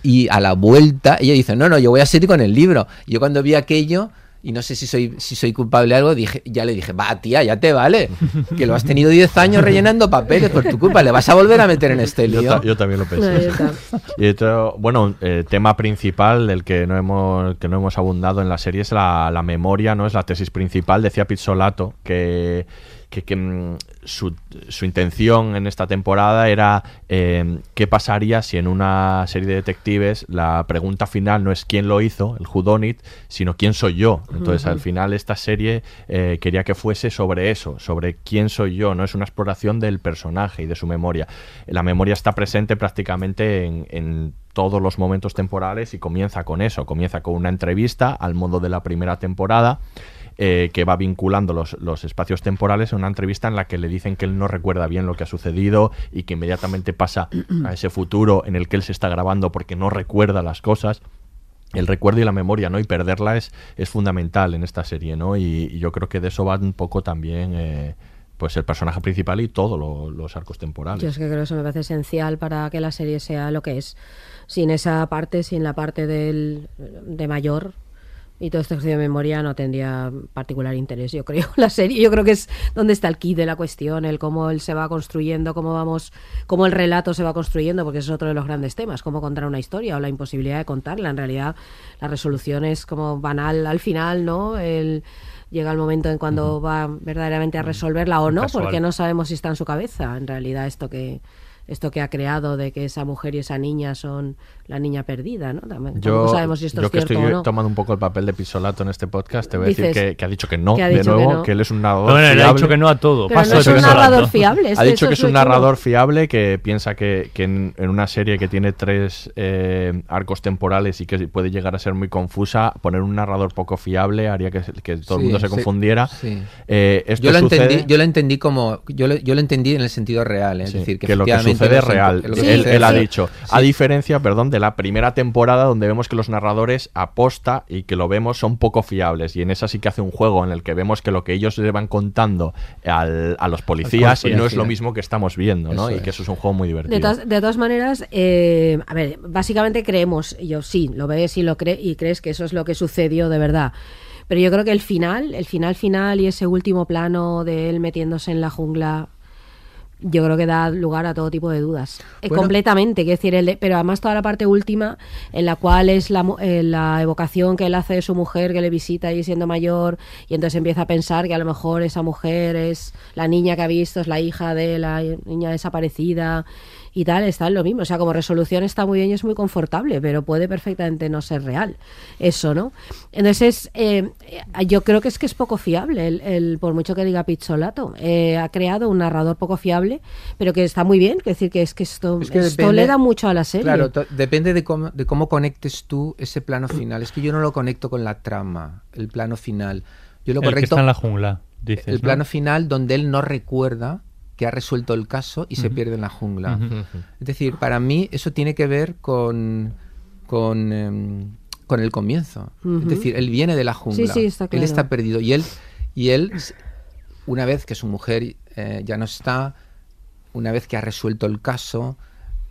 Y a la vuelta, ella dice, no, no, yo voy a seguir con el libro. Y yo cuando vi aquello, y no sé si soy, si soy culpable de algo, dije, ya le dije, va, tía, ya te vale. Que lo has tenido 10 años rellenando papeles por tu culpa, le vas a volver a meter en este Yo, lío. ta- yo también lo pensé. Y otro, bueno, el tema principal del que no hemos que no hemos abundado en la serie es la, la memoria, no es la tesis principal. Decía Pizzolato que, que, que, mm, su, su intención en esta temporada era eh, qué pasaría si en una serie de detectives la pregunta final no es quién lo hizo, el who done it, sino quién soy yo. Entonces, al final esta serie eh, quería que fuese sobre eso, sobre quién soy yo, no es una exploración del personaje y de su memoria. La memoria está presente prácticamente en, en todos los momentos temporales y comienza con eso, comienza con una entrevista al modo de la primera temporada. Eh, que va vinculando los, los espacios temporales en una entrevista en la que le dicen que él no recuerda bien lo que ha sucedido y que inmediatamente pasa a ese futuro en el que él se está grabando porque no recuerda las cosas el recuerdo y la memoria, ¿no? Y perderla es, es fundamental en esta serie, ¿no? Y, y yo creo que de eso va un poco también, eh, pues el personaje principal y todos lo- los arcos temporales. Yo es que creo que eso me parece esencial para que la serie sea lo que es. Sin esa parte, sin la parte del, de mayor y todo este ejercicio de memoria no tendría particular interés, yo creo. La serie, yo creo que es donde está el key de la cuestión, el cómo él se va construyendo, cómo vamos, cómo el relato se va construyendo, porque ese es otro de los grandes temas, cómo contar una historia o la imposibilidad de contarla. En realidad, la resolución es como banal al final, ¿no? El, llega el momento en cuando va verdaderamente a resolverla o no, Casual. porque no sabemos si está en su cabeza, en realidad, esto que esto que ha creado de que esa mujer y esa niña son la niña perdida, ¿no? También, Yo, tampoco sabemos si esto yo es que cierto estoy o no. tomando un poco el papel de Pisolato en este podcast, te voy a decir que, que ha dicho que no, que ha de que nuevo, no. que, él es un narrador él ha fiable. dicho que no a todo. Pero Paso no es un Pisolato. narrador fiable. Ha dicho que es un chulo. narrador fiable, que piensa que, que en, en una serie que tiene tres eh, arcos temporales y que puede llegar a ser muy confusa, poner un narrador poco fiable haría que, que todo el Sí, mundo se confundiera. sí. Eh, esto yo, lo sucede- entendí, yo lo entendí como. Yo lo, yo lo entendí en el sentido real, es Sí, decir, que, que lo que sucede es real. él, ha dicho. A diferencia, perdón, de la primera temporada donde vemos que los narradores aposta y que lo vemos son poco fiables. Y en esa sí que hace un juego en el que vemos que lo que ellos le van contando al- a los policías y no es lo mismo que estamos viendo, ¿no? Eso y que es. eso es un juego muy divertido. De, todas- de todas maneras, eh, a ver, básicamente creemos, yo sí, lo ves y lo cre y crees que eso es lo que sucedió de verdad. Pero yo creo que el final, el final final y ese último plano de él metiéndose en la jungla, yo creo que da lugar a todo tipo de dudas. Eh, completamente, quiero decir, el pero además toda la parte última, en la cual es la, eh, la evocación que él hace de su mujer que le visita ahí siendo mayor, y entonces empieza a pensar que a lo mejor esa mujer es la niña que ha visto, es la hija de la niña desaparecida y tal, está en lo mismo. O sea, como resolución está muy bien y es muy confortable, pero puede perfectamente no ser real. Eso, ¿no? Entonces, eh, yo creo que es que es poco fiable, el, el- por mucho que diga Pizzolato. Eh, ha creado un narrador poco fiable, pero que está muy bien. Es decir, que es que esto, Es que esto depende- le da mucho a la serie. Claro, depende de cómo, de cómo conectes tú ese plano final. Es que yo no lo conecto con la trama, el plano final. Yo lo El que está en la jungla, dices, el ¿no? plano final donde él no recuerda que ha resuelto el caso y se pierde en la jungla. Es decir, para mí eso tiene que ver con con, em, con el comienzo. Es decir, él viene de la jungla. Sí, sí, está Él está perdido y él y él una vez que su mujer eh, ya no está, una vez que ha resuelto el caso,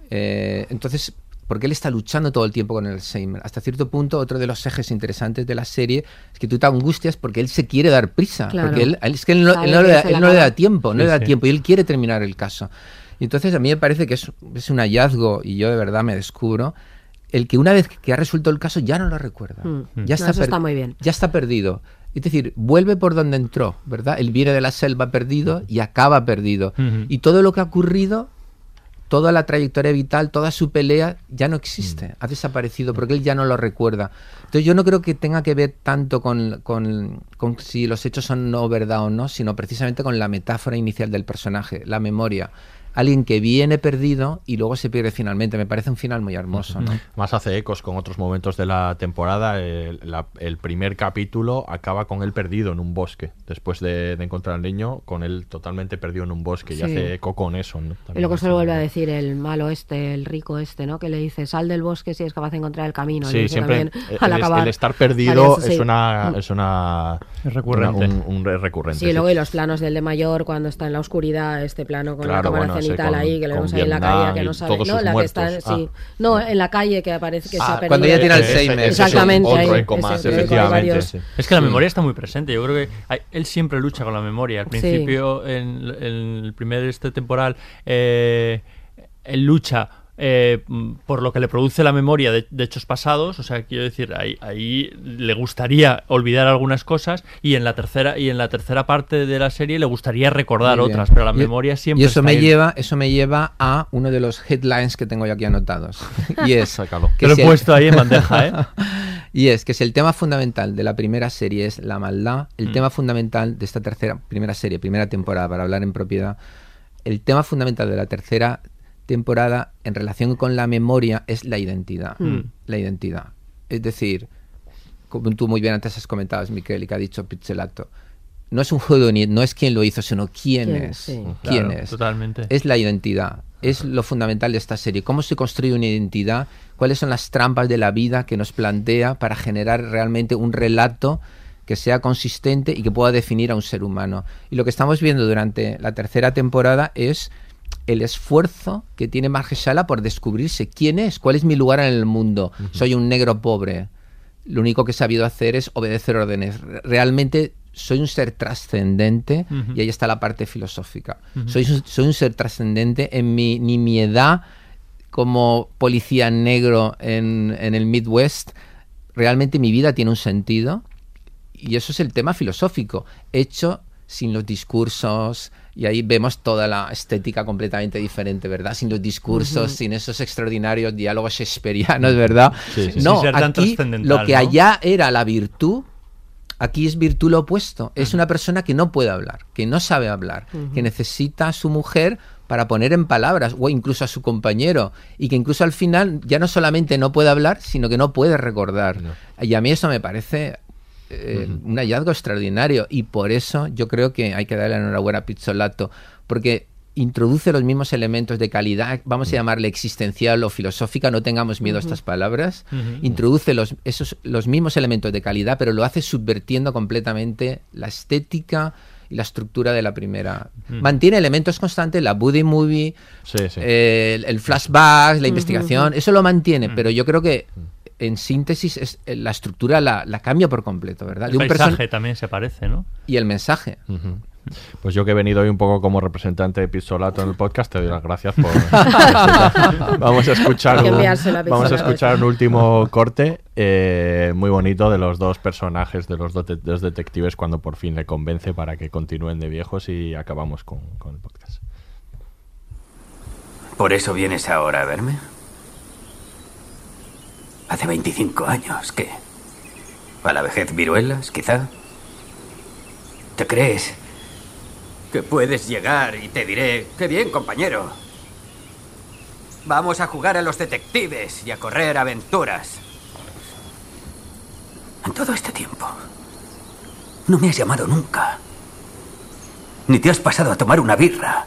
eh, entonces, porque él está luchando todo el tiempo con el Alzheimer. Hasta cierto punto, otro de los ejes interesantes de la serie es que tú te angustias porque él se quiere dar prisa. Claro. Porque él, él- es que él no, él no le, da, él no le tiempo, no Sí, le da sí. tiempo y él quiere terminar el caso. Y entonces a mí me parece que es, es un hallazgo, y yo de verdad me descubro, el que una vez que ha resuelto el caso ya no lo recuerda. Mm. Ya No, está, eso per- está muy bien. ya está perdido. Es decir, vuelve por donde entró, ¿verdad? Él viene de la selva perdido y acaba perdido. Y todo lo que ha ocurrido, toda la trayectoria vital, toda su pelea, ya no existe, ha desaparecido, porque él ya no lo recuerda. Entonces yo no creo que tenga que ver tanto con, con- con si los hechos son no verdad o no, sino precisamente con la metáfora inicial del personaje, la memoria. Alguien que viene perdido y luego se pierde finalmente. Me parece un final muy hermoso, ¿no? Más hace ecos con otros momentos de la temporada. El, la- el primer capítulo acaba con él perdido en un bosque. Después de, de encontrar al niño, con él totalmente perdido en un bosque. Y Sí. hace eco con eso. ¿no? Y luego se lo vuelve a decir el malo este, el rico este, ¿no? Que le dice, sal del bosque si es capaz de encontrar el camino. Y Sí, eso siempre también, el, al acabar, el estar perdido Alias, sí. es una Mm. es una Es recurrente. una- un, un re- recurrente. Sí, luego y los planos del de mayor cuando está en la oscuridad, este plano con Claro, la cámara bueno, ese cenital con- ahí, que le vemos ahí en la calle que no sabe, no, la que está, muertos. sí, Ah. no, en la calle que aparece que se Ah, ha perdido. cuando ya tiene Alzheimer. es Exactamente, otro ahí, eco más, efectivamente. sí. Es que la Sí. memoria está muy presente. Yo creo que hay- él siempre lucha con la memoria. Al Sí. principio, en, en el primer este temporal, eh, él lucha eh, por lo que le produce la memoria de, de hechos pasados. O sea, quiero decir, ahí, ahí le gustaría olvidar algunas cosas y en la tercera y en la tercera parte de la serie le gustaría recordar otras, pero la Y- memoria siempre Y eso está me ahí. lleva, eso me lleva a uno de los headlines que tengo yo aquí anotados. y es que lo he si el- puesto ahí en bandeja, ¿eh? y es que si el tema fundamental de la primera serie es la maldad, el Mm. tema fundamental de esta tercera primera serie, primera temporada para hablar en propiedad, el tema fundamental de la tercera temporada en relación con la memoria es la identidad, Mm. la identidad. Es decir, como tú muy bien antes has comentado, Miquel, y que ha dicho Pizzolato, no es un juego ni no es quién lo hizo, sino quién, ¿Quién? es. Sí. ¿Quién Claro, es? Totalmente. es la identidad. Es lo fundamental de esta serie. ¿Cómo se construye una identidad? ¿Cuáles son las trampas de la vida que nos plantea para generar realmente un relato que sea consistente y que pueda definir a un ser humano. Y lo que estamos viendo durante la tercera temporada es el esfuerzo que tiene Margesala por descubrirse quién es, cuál es mi lugar en el mundo. Soy un negro pobre. Lo único que he sabido hacer es obedecer órdenes. Realmente soy un ser trascendente y ahí está la parte filosófica. Soy, un- soy un ser trascendente en mi nimiedad como policía negro en, en el Midwest. Realmente mi vida tiene un sentido y eso es el tema filosófico, hecho sin los discursos, y ahí vemos toda la estética completamente diferente, ¿verdad? Sin los discursos, sin esos extraordinarios diálogos shakespearianos, ¿verdad? Sí, sí. No, Sin ser tan aquí lo que ¿no? allá era la virtud, aquí es virtud lo opuesto. Es una persona que no puede hablar, que no sabe hablar, que necesita a su mujer para poner en palabras, o incluso a su compañero, y que incluso al final ya no solamente no puede hablar, sino que no puede recordar. Y a mí eso me parece eh, un hallazgo extraordinario, y por eso yo creo que hay que darle la enhorabuena a Pizzolato, porque introduce los mismos elementos de calidad, vamos a llamarle existencial o filosófica, no tengamos miedo a estas palabras, introduce los, esos, los mismos elementos de calidad, pero lo hace subvertiendo completamente la estética y la estructura de la primera. Mantiene elementos constantes, la buddy movie, eh, el, el flashback, la investigación, eso lo mantiene, pero yo creo que en síntesis es, eh, la estructura la, la cambia por completo, ¿verdad? El De un person- paisaje también se parece, ¿no? y el mensaje. Pues yo que he venido hoy un poco como representante de Pizzolato en el podcast, te doy las gracias por... vamos a escuchar un, vamos a escuchar un último corte eh, muy bonito de los dos personajes, de los dos, de- dos detectives, cuando por fin le convence para que continúen de viejos y acabamos con, con el podcast. ¿Por eso vienes ahora a verme? Hace 25 años, ¿qué? ¿A la vejez viruelas, quizá? ¿Te crees que puedes llegar y te diré, qué bien, compañero? Vamos a jugar a los detectives y a correr aventuras. En todo este tiempo, no me has llamado nunca. Ni te has pasado a tomar una birra.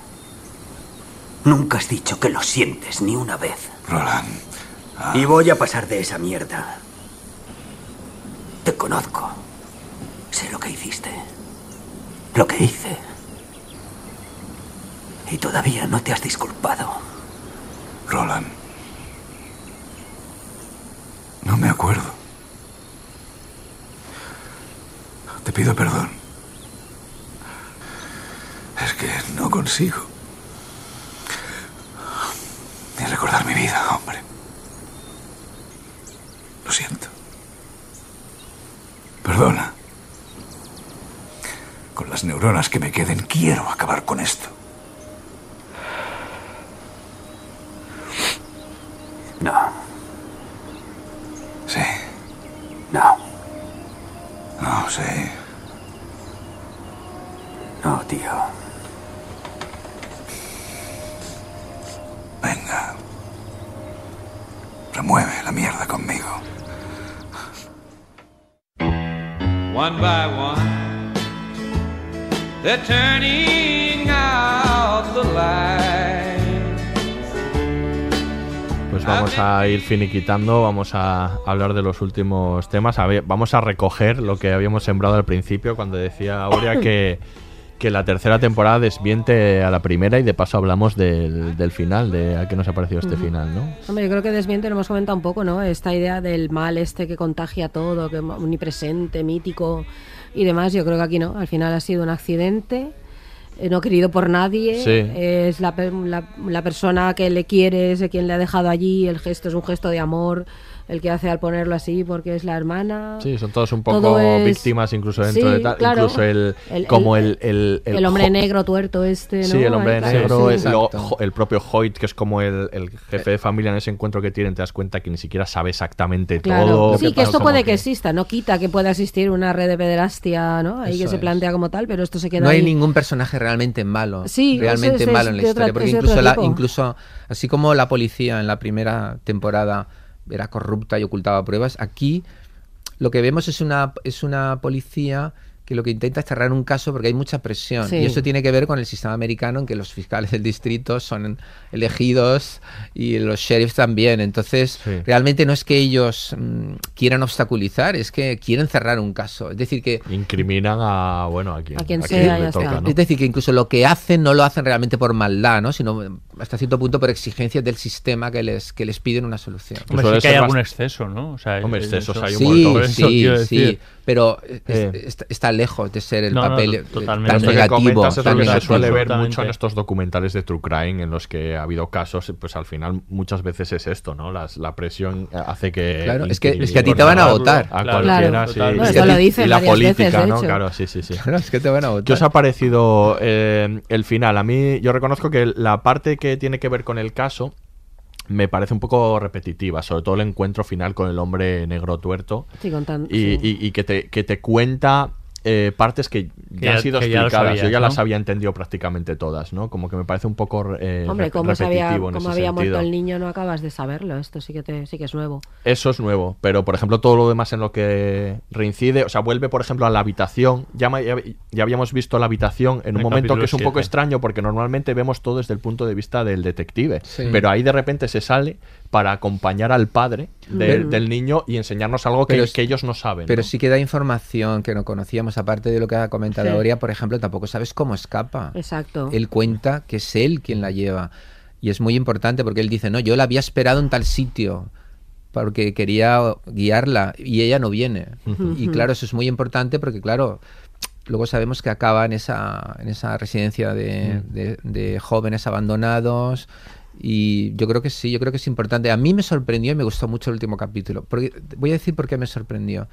Nunca has dicho que lo sientes ni una vez. Roland. Y voy a pasar de esa mierda. Te conozco. Sé lo que hiciste. Lo que hice. Y todavía no te has disculpado. Roland. No me acuerdo. Te pido perdón. Es que no consigo. Ni recordar mi vida, hombre. Lo siento. Perdona. Con las neuronas que me queden, quiero acabar con esto. A ir finiquitando, vamos a hablar de los últimos temas. A ver, vamos a recoger lo que habíamos sembrado al principio cuando decía Aurea que, que la tercera temporada desmiente a la primera y de paso hablamos del, del final, de a qué nos ha parecido este final, ¿no? Hombre, yo creo que desmiente, lo hemos comentado un poco, ¿no? Esta idea del mal este que contagia todo, que es omnipresente, mítico y demás. Yo creo que aquí no. Al final ha sido un accidente, eh, no querido por nadie. Sí. Es la, la, la persona que le quiere, es quien le ha dejado allí. El gesto es un gesto de amor, el que hace al ponerlo así porque es la hermana. Sí, son todos un poco Todo es- víctimas incluso dentro Sí, de tal, claro. incluso el, El- como el- el el, El, hombre negro tuerto este, ¿no? Sí, el hombre Ahí, negro, sí. el, propio Hoyt, que es como el, el jefe de familia en ese encuentro que tienen, te das cuenta que ni siquiera sabe exactamente Claro, todo. sí, que esto puede que exista, no quita que pueda existir una red de pederastia, ¿no? Ahí que se es. plantea como tal, pero esto se queda No hay ahí. ningún personaje realmente malo. Sí, realmente es malo en la otra- historia. porque incluso, la- incluso, así como la policía en la primera temporada era corrupta y ocultaba pruebas, aquí lo que vemos es una, es una policía que lo que intenta es cerrar un caso porque hay mucha presión. Sí. Y eso tiene que ver con el sistema americano en que los fiscales del distrito son elegidos y los sheriffs también. Entonces, realmente no es que ellos mm, quieran obstaculizar, es que quieren cerrar un caso. Es decir, que Incriminan a, bueno, a quien, A quien a sea, le ya toca, está. ¿no? es decir, que incluso lo que hacen no lo hacen realmente por maldad, ¿no? sino hasta cierto punto por exigencias del sistema que les, que les piden una solución. Hombre, suele sí que hay algún exceso, ¿no? O sea, Hombre, excesos eso- hay un Sí, montón. Por eso sí, sí, pero es- Eh. está, está lejos de ser el No, no, papel totalmente. tan negativo. comentas es tan lo que se suele ver mucho en estos documentales de True Crime en los que ha habido casos, pues al final muchas veces es esto, ¿no? Las- la presión hace que... Claro, es que- es que a ti te van a votar. A cualquiera, claro, sí. No, lo dicen y la política, veces, ¿no? Claro, sí, sí, sí. Claro, es que te van a ¿Qué votar. os ha parecido eh, el final? A mí, yo reconozco que la parte que tiene que ver con el caso me parece un poco repetitiva, sobre todo el encuentro final con el hombre negro tuerto sí. y- y que, te, que te cuenta eh, partes que ya Que han sido que ya explicadas. Yo sabías, ya ¿no? las había entendido prácticamente todas, ¿no? Como que me parece un poco eh, Hombre, rep- cómo, se había, repetitivo en cómo ese había sentido. muerto el niño no acabas de saberlo. Esto sí que, te, sí que es nuevo. Eso es nuevo, pero por ejemplo todo lo demás en lo que reincide, o sea, vuelve por ejemplo a la habitación, ya, ya, ya habíamos visto la habitación en un El momento que es un poco siete. extraño porque normalmente vemos todo desde el punto de vista del detective, Sí. pero ahí de repente se sale para acompañar al padre de- Mm. del niño y enseñarnos algo que, Pero que ellos no saben. Pero ¿no? sí que da información que no conocíamos, aparte de lo que ha comentado Sí. Aurea, por ejemplo, tampoco sabes cómo escapa. Exacto. Él cuenta que es él quien la lleva. Y es muy importante porque él dice, no, yo la había esperado en tal sitio porque quería guiarla y ella no viene. Ujú. Y claro, eso es muy importante porque, claro, luego sabemos que acaba en esa, en esa residencia de, de- de jóvenes abandonados. Y yo creo que sí, yo creo que es importante. A mí me sorprendió y me gustó mucho el último capítulo. Porque, voy a decir por qué me sorprendió.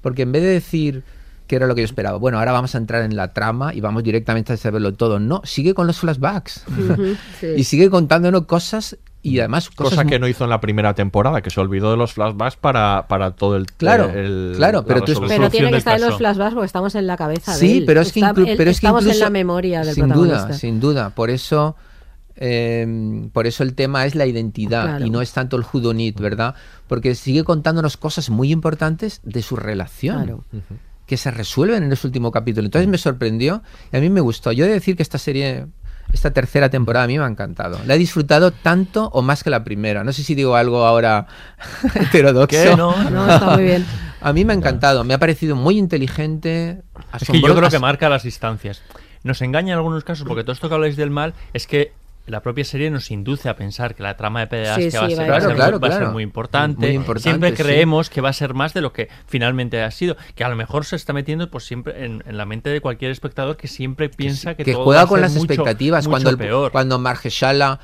Porque en vez de decir que era lo que yo esperaba, bueno, ahora vamos a entrar en la trama y vamos directamente a saberlo todo. No, sigue con los flashbacks. Sí. y sigue contándonos cosas y además cosas Cosa que no hizo en la primera temporada, que se olvidó de los flashbacks para, para todo el... Claro, el- claro, la pero tú- Pero tiene que estar en los flashbacks porque estamos en la cabeza de Sí, él. pero es que, Está- inclu- él- pero es que estamos incluso en la memoria del sin protagonista. duda, sin duda. Por eso, eh, por eso el tema es la identidad Claro. y no es tanto el judonit, ¿verdad? Porque sigue contándonos cosas muy importantes de su relación. Claro. que se resuelven en ese último capítulo. Entonces me sorprendió y a mí me gustó. Yo he de decir que esta serie, esta tercera temporada a mí me ha encantado. La he disfrutado tanto o más que la primera. No sé si digo algo ahora heterodoxo. ¿Qué? No, no, está muy bien. A mí me ha encantado. Me ha parecido muy inteligente. Es que yo creo que marca las distancias. Nos engaña en algunos casos, porque todo esto que habláis del mal es que la propia serie nos induce a pensar que la trama de pederastia Sí, va, a sí, ser, va va a ser Claro, muy- va a ser claro. muy importante. Muy importante, Siempre sí. creemos que va a ser más de lo que finalmente ha sido. Que a lo mejor se está metiendo pues siempre en, en la mente de cualquier espectador que siempre piensa que, que todo va juega a con ser las mucho- expectativas mucho cuando el, peor. cuando Margeshala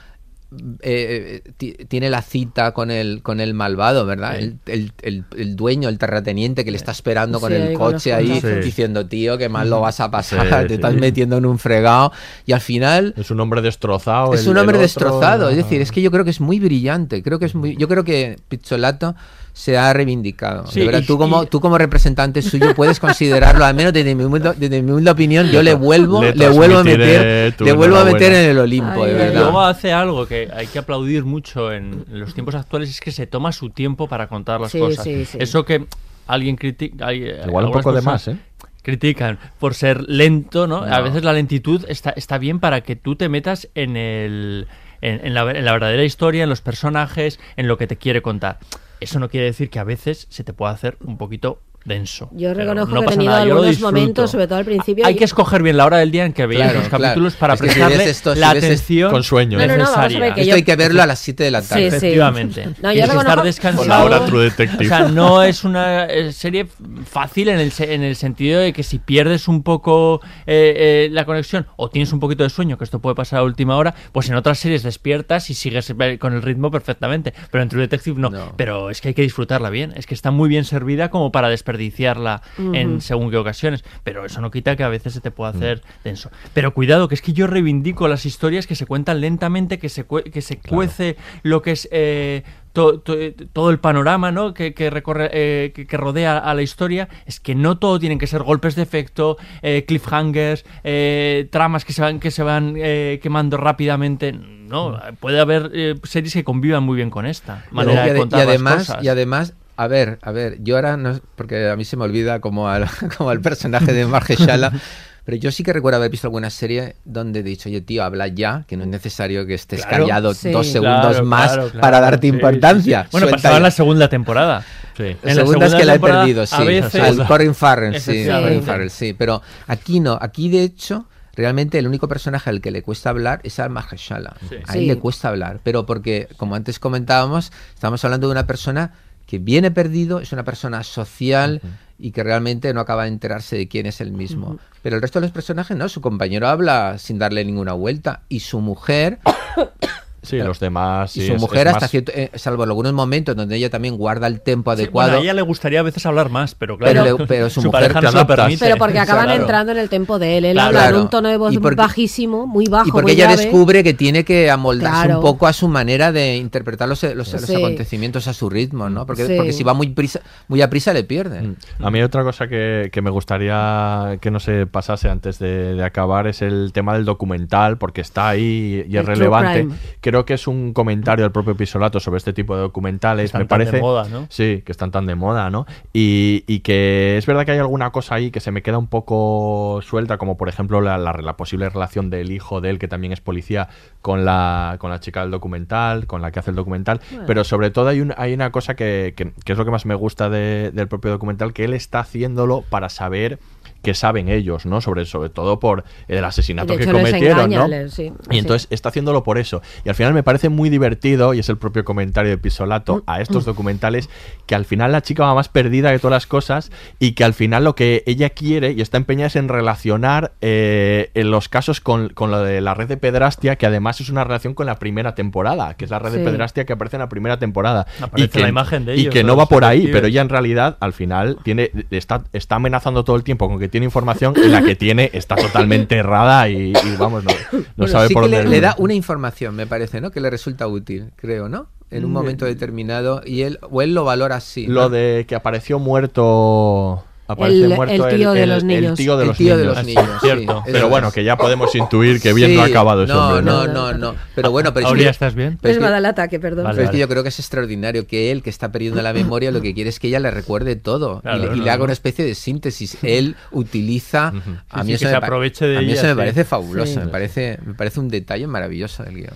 eh, ti- tiene la cita con el con el malvado, ¿verdad? Sí. El, el- el- el dueño, el terrateniente que le está esperando con el con coche ahí. Sí. diciendo, tío, que mal lo vas a pasar, Sí, te estás metiendo en un fregado y al final Es un hombre destrozado. es un hombre destrozado, es decir, es que yo creo que es muy brillante, creo que es muy, yo creo que Pizzolato se ha reivindicado. Sí, de verdad, y- tú como y- tú como representante suyo puedes considerarlo, al menos desde mi humilde, desde mi humilde opinión, yo le vuelvo Le le, vuelvo a meter le vuelvo a meter en el Olimpo, Ay, de ay, Y verdad. luego hace algo que hay que aplaudir mucho en los tiempos actuales, es que se toma su tiempo para contar las Sí, cosas. sí, sí. Eso que alguien critica... Igual un poco de más, ¿eh? critican por ser lento, ¿no? A veces la lentitud está, está bien para que tú te metas en el en, en la, en la verdadera historia, en los personajes, en lo que te quiere contar. Eso no quiere decir que a veces se te pueda hacer un poquito denso. Yo reconozco no que he tenido nada, algunos momentos, sobre todo al principio. Hay y- que escoger bien la hora del día en que veáis Claro, los claro. capítulos para Es que si prestarle esto, si la es- atención con sueño. No, no, no, vamos a ver necesaria. que Esto yo- hay que verlo a las 7 de la tarde. Sí, sí. Efectivamente. No, yo Tienes que estar descansado. Con la hora True Detective. O sea, no es una eh, serie fácil en el, se- en el sentido de que si pierdes un poco eh, eh, la conexión o tienes un poquito de sueño, que esto puede pasar a última hora, pues en otras series despiertas y sigues con el ritmo perfectamente. Pero en True Detective no. No. Pero es que hay que disfrutarla bien. Es que está muy bien servida como para desperdiciarla en según qué ocasiones. Pero eso no quita que a veces se te pueda hacer denso. Pero cuidado, que es que yo reivindico las historias que se cuentan lentamente, que se, cue- que se cuece lo que es eh, to- to- todo el panorama ¿no? que, que recorre, eh, que, que rodea a la historia. Es que no todo tienen que ser golpes de efecto, eh, cliffhangers, eh, tramas que se van, que se van eh, quemando rápidamente. No, puede haber eh, series que convivan muy bien con esta manera ade- de y contar además, cosas. y además A ver, a ver, yo ahora no, porque a mí se me olvida como al, como al personaje de Margeshala, pero yo sí que recuerdo haber visto alguna serie donde he dicho, oye tío, habla ya, que no es necesario que estés Claro. callado Sí. dos segundos Claro, más claro, claro. para darte Sí, sí, importancia. sí. Bueno, pasaba en la segunda temporada. La En la segunda es que la he temporada, perdido, sí. veces- Al Corin Farrell, sí. Colin Farrell, sí. Pero aquí no. Aquí, de hecho, realmente el único personaje al que le cuesta hablar es al Mahershala. Sí. A él Sí. le cuesta hablar. Pero porque, como antes comentábamos, estamos hablando de una persona que viene perdido, es una persona social y que realmente no acaba de enterarse de quién es el mismo. Pero el resto de los personajes no, su compañero habla sin darle ninguna vuelta y su mujer Sí, los demás. y su es- mujer es hasta más- cierto, eh, salvo algunos momentos donde ella también guarda el tempo Sí, adecuado. bueno, a ella le gustaría a veces hablar más, pero claro, Pero le- pero su mujer pareja te no se lo permite. Pero porque acaban Claro. entrando en el tempo de él. Él Claro. habla en un tono de voz porque- bajísimo, muy bajo. Y porque ella grave. descubre que tiene que amoldarse Claro. un poco a su manera de interpretar los, los, los Sí. acontecimientos a su ritmo, ¿no? Porque, Sí. porque si va muy prisa, muy a prisa le pierde. A mí otra cosa que, que me gustaría que no se pasase antes de, de acabar es el tema del documental, porque está ahí y es El relevante. crime. Creo que es un comentario del propio Pisolato sobre este tipo de documentales. Están me tan de parece. moda, ¿no? Sí, que están tan de moda, ¿no? Y, y que es verdad que hay alguna cosa ahí que se me queda un poco suelta, como por ejemplo la, la- la posible relación del hijo de él, que también es policía, con la, con la chica del documental, con la que hace el documental. Bueno. Pero sobre todo hay, un- hay una cosa que, que- que es lo que más me gusta de- del propio documental, que él está haciéndolo para saber qué saben ellos, ¿no? Sobre, sobre todo por el asesinato De que hecho, les cometieron, engaña, ¿no? les- sí, y sí. entonces está haciéndolo por eso. Y al final me parece muy divertido, y es el propio comentario de Pisolato a estos documentales, que al final la chica va más perdida que todas las cosas y que al final lo que ella quiere y está empeñada es en relacionar eh, en los casos con, con lo de la red de pedrastia, que además es una relación con la primera temporada, que es la red de pedrastia que aparece en la primera temporada. Aparece y que, la imagen de y ellos, que no va por ahí, pero ella en realidad al final tiene está, está amenazando todo el tiempo con que tiene información y la que tiene está totalmente errada y, y, vamos, no, no Bueno, sabe sí por que dónde le, le da una información, me parece, ¿no? Que le resulta útil, creo, ¿no? En un Mm. momento determinado y él o él lo valora así. Lo ¿no? de que apareció muerto. Aparece El- muerto el tío de los El niños. tío de El los tío de los niños, sí, cierto. Pero bueno, que ya podemos intuir que bien no ha acabado ese no, hombre, No, no, no. Pero bueno, pero que- ¿estás bien? pero Es que- ataque, perdón. Pero es que yo creo que es extraordinario que él, que está perdiendo la memoria, lo que quiere es que ella le recuerde todo Claro, y, le- y no, le haga una especie de síntesis. Él utiliza. A mí sí, eso, que me, se aproveche de a mí ella, eso me parece fabuloso. Sí. Me, parece, me parece un detalle maravilloso del guion.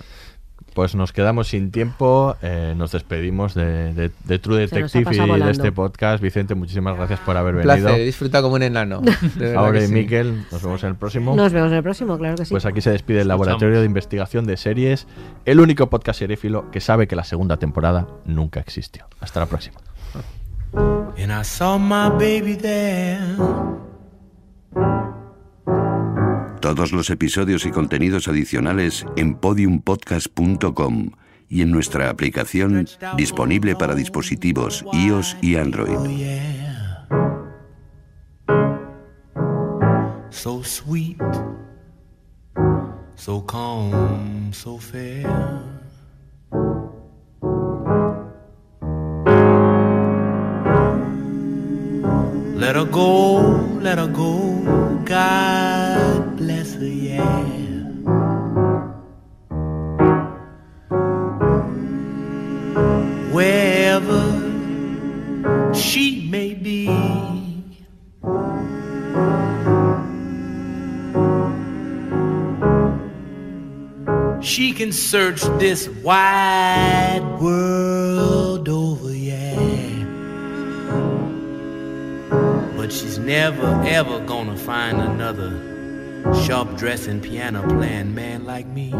Pues nos quedamos sin tiempo, eh, nos despedimos de, de- de True Detective y de este podcast. Vicente, muchísimas gracias por haber Un venido. placer, disfrutado como un enano. Ahora y sí. Miquel, nos vemos en el próximo. Nos vemos en el próximo, claro que sí. Pues aquí se despide el Laboratorio de Investigación de Series, el único podcast seréfilo que sabe que la segunda temporada nunca existió. Hasta la próxima. And I saw my baby there. Todos los episodios y contenidos adicionales en podiumpodcast.com y en nuestra aplicación disponible para dispositivos iOS y Android. So sweet, so calm, so fair. Let her go, let her go. God yeah. Wherever she may be. She can search this wide world over, yeah. But she's never ever gonna find another sharp dressing piano playing man like me.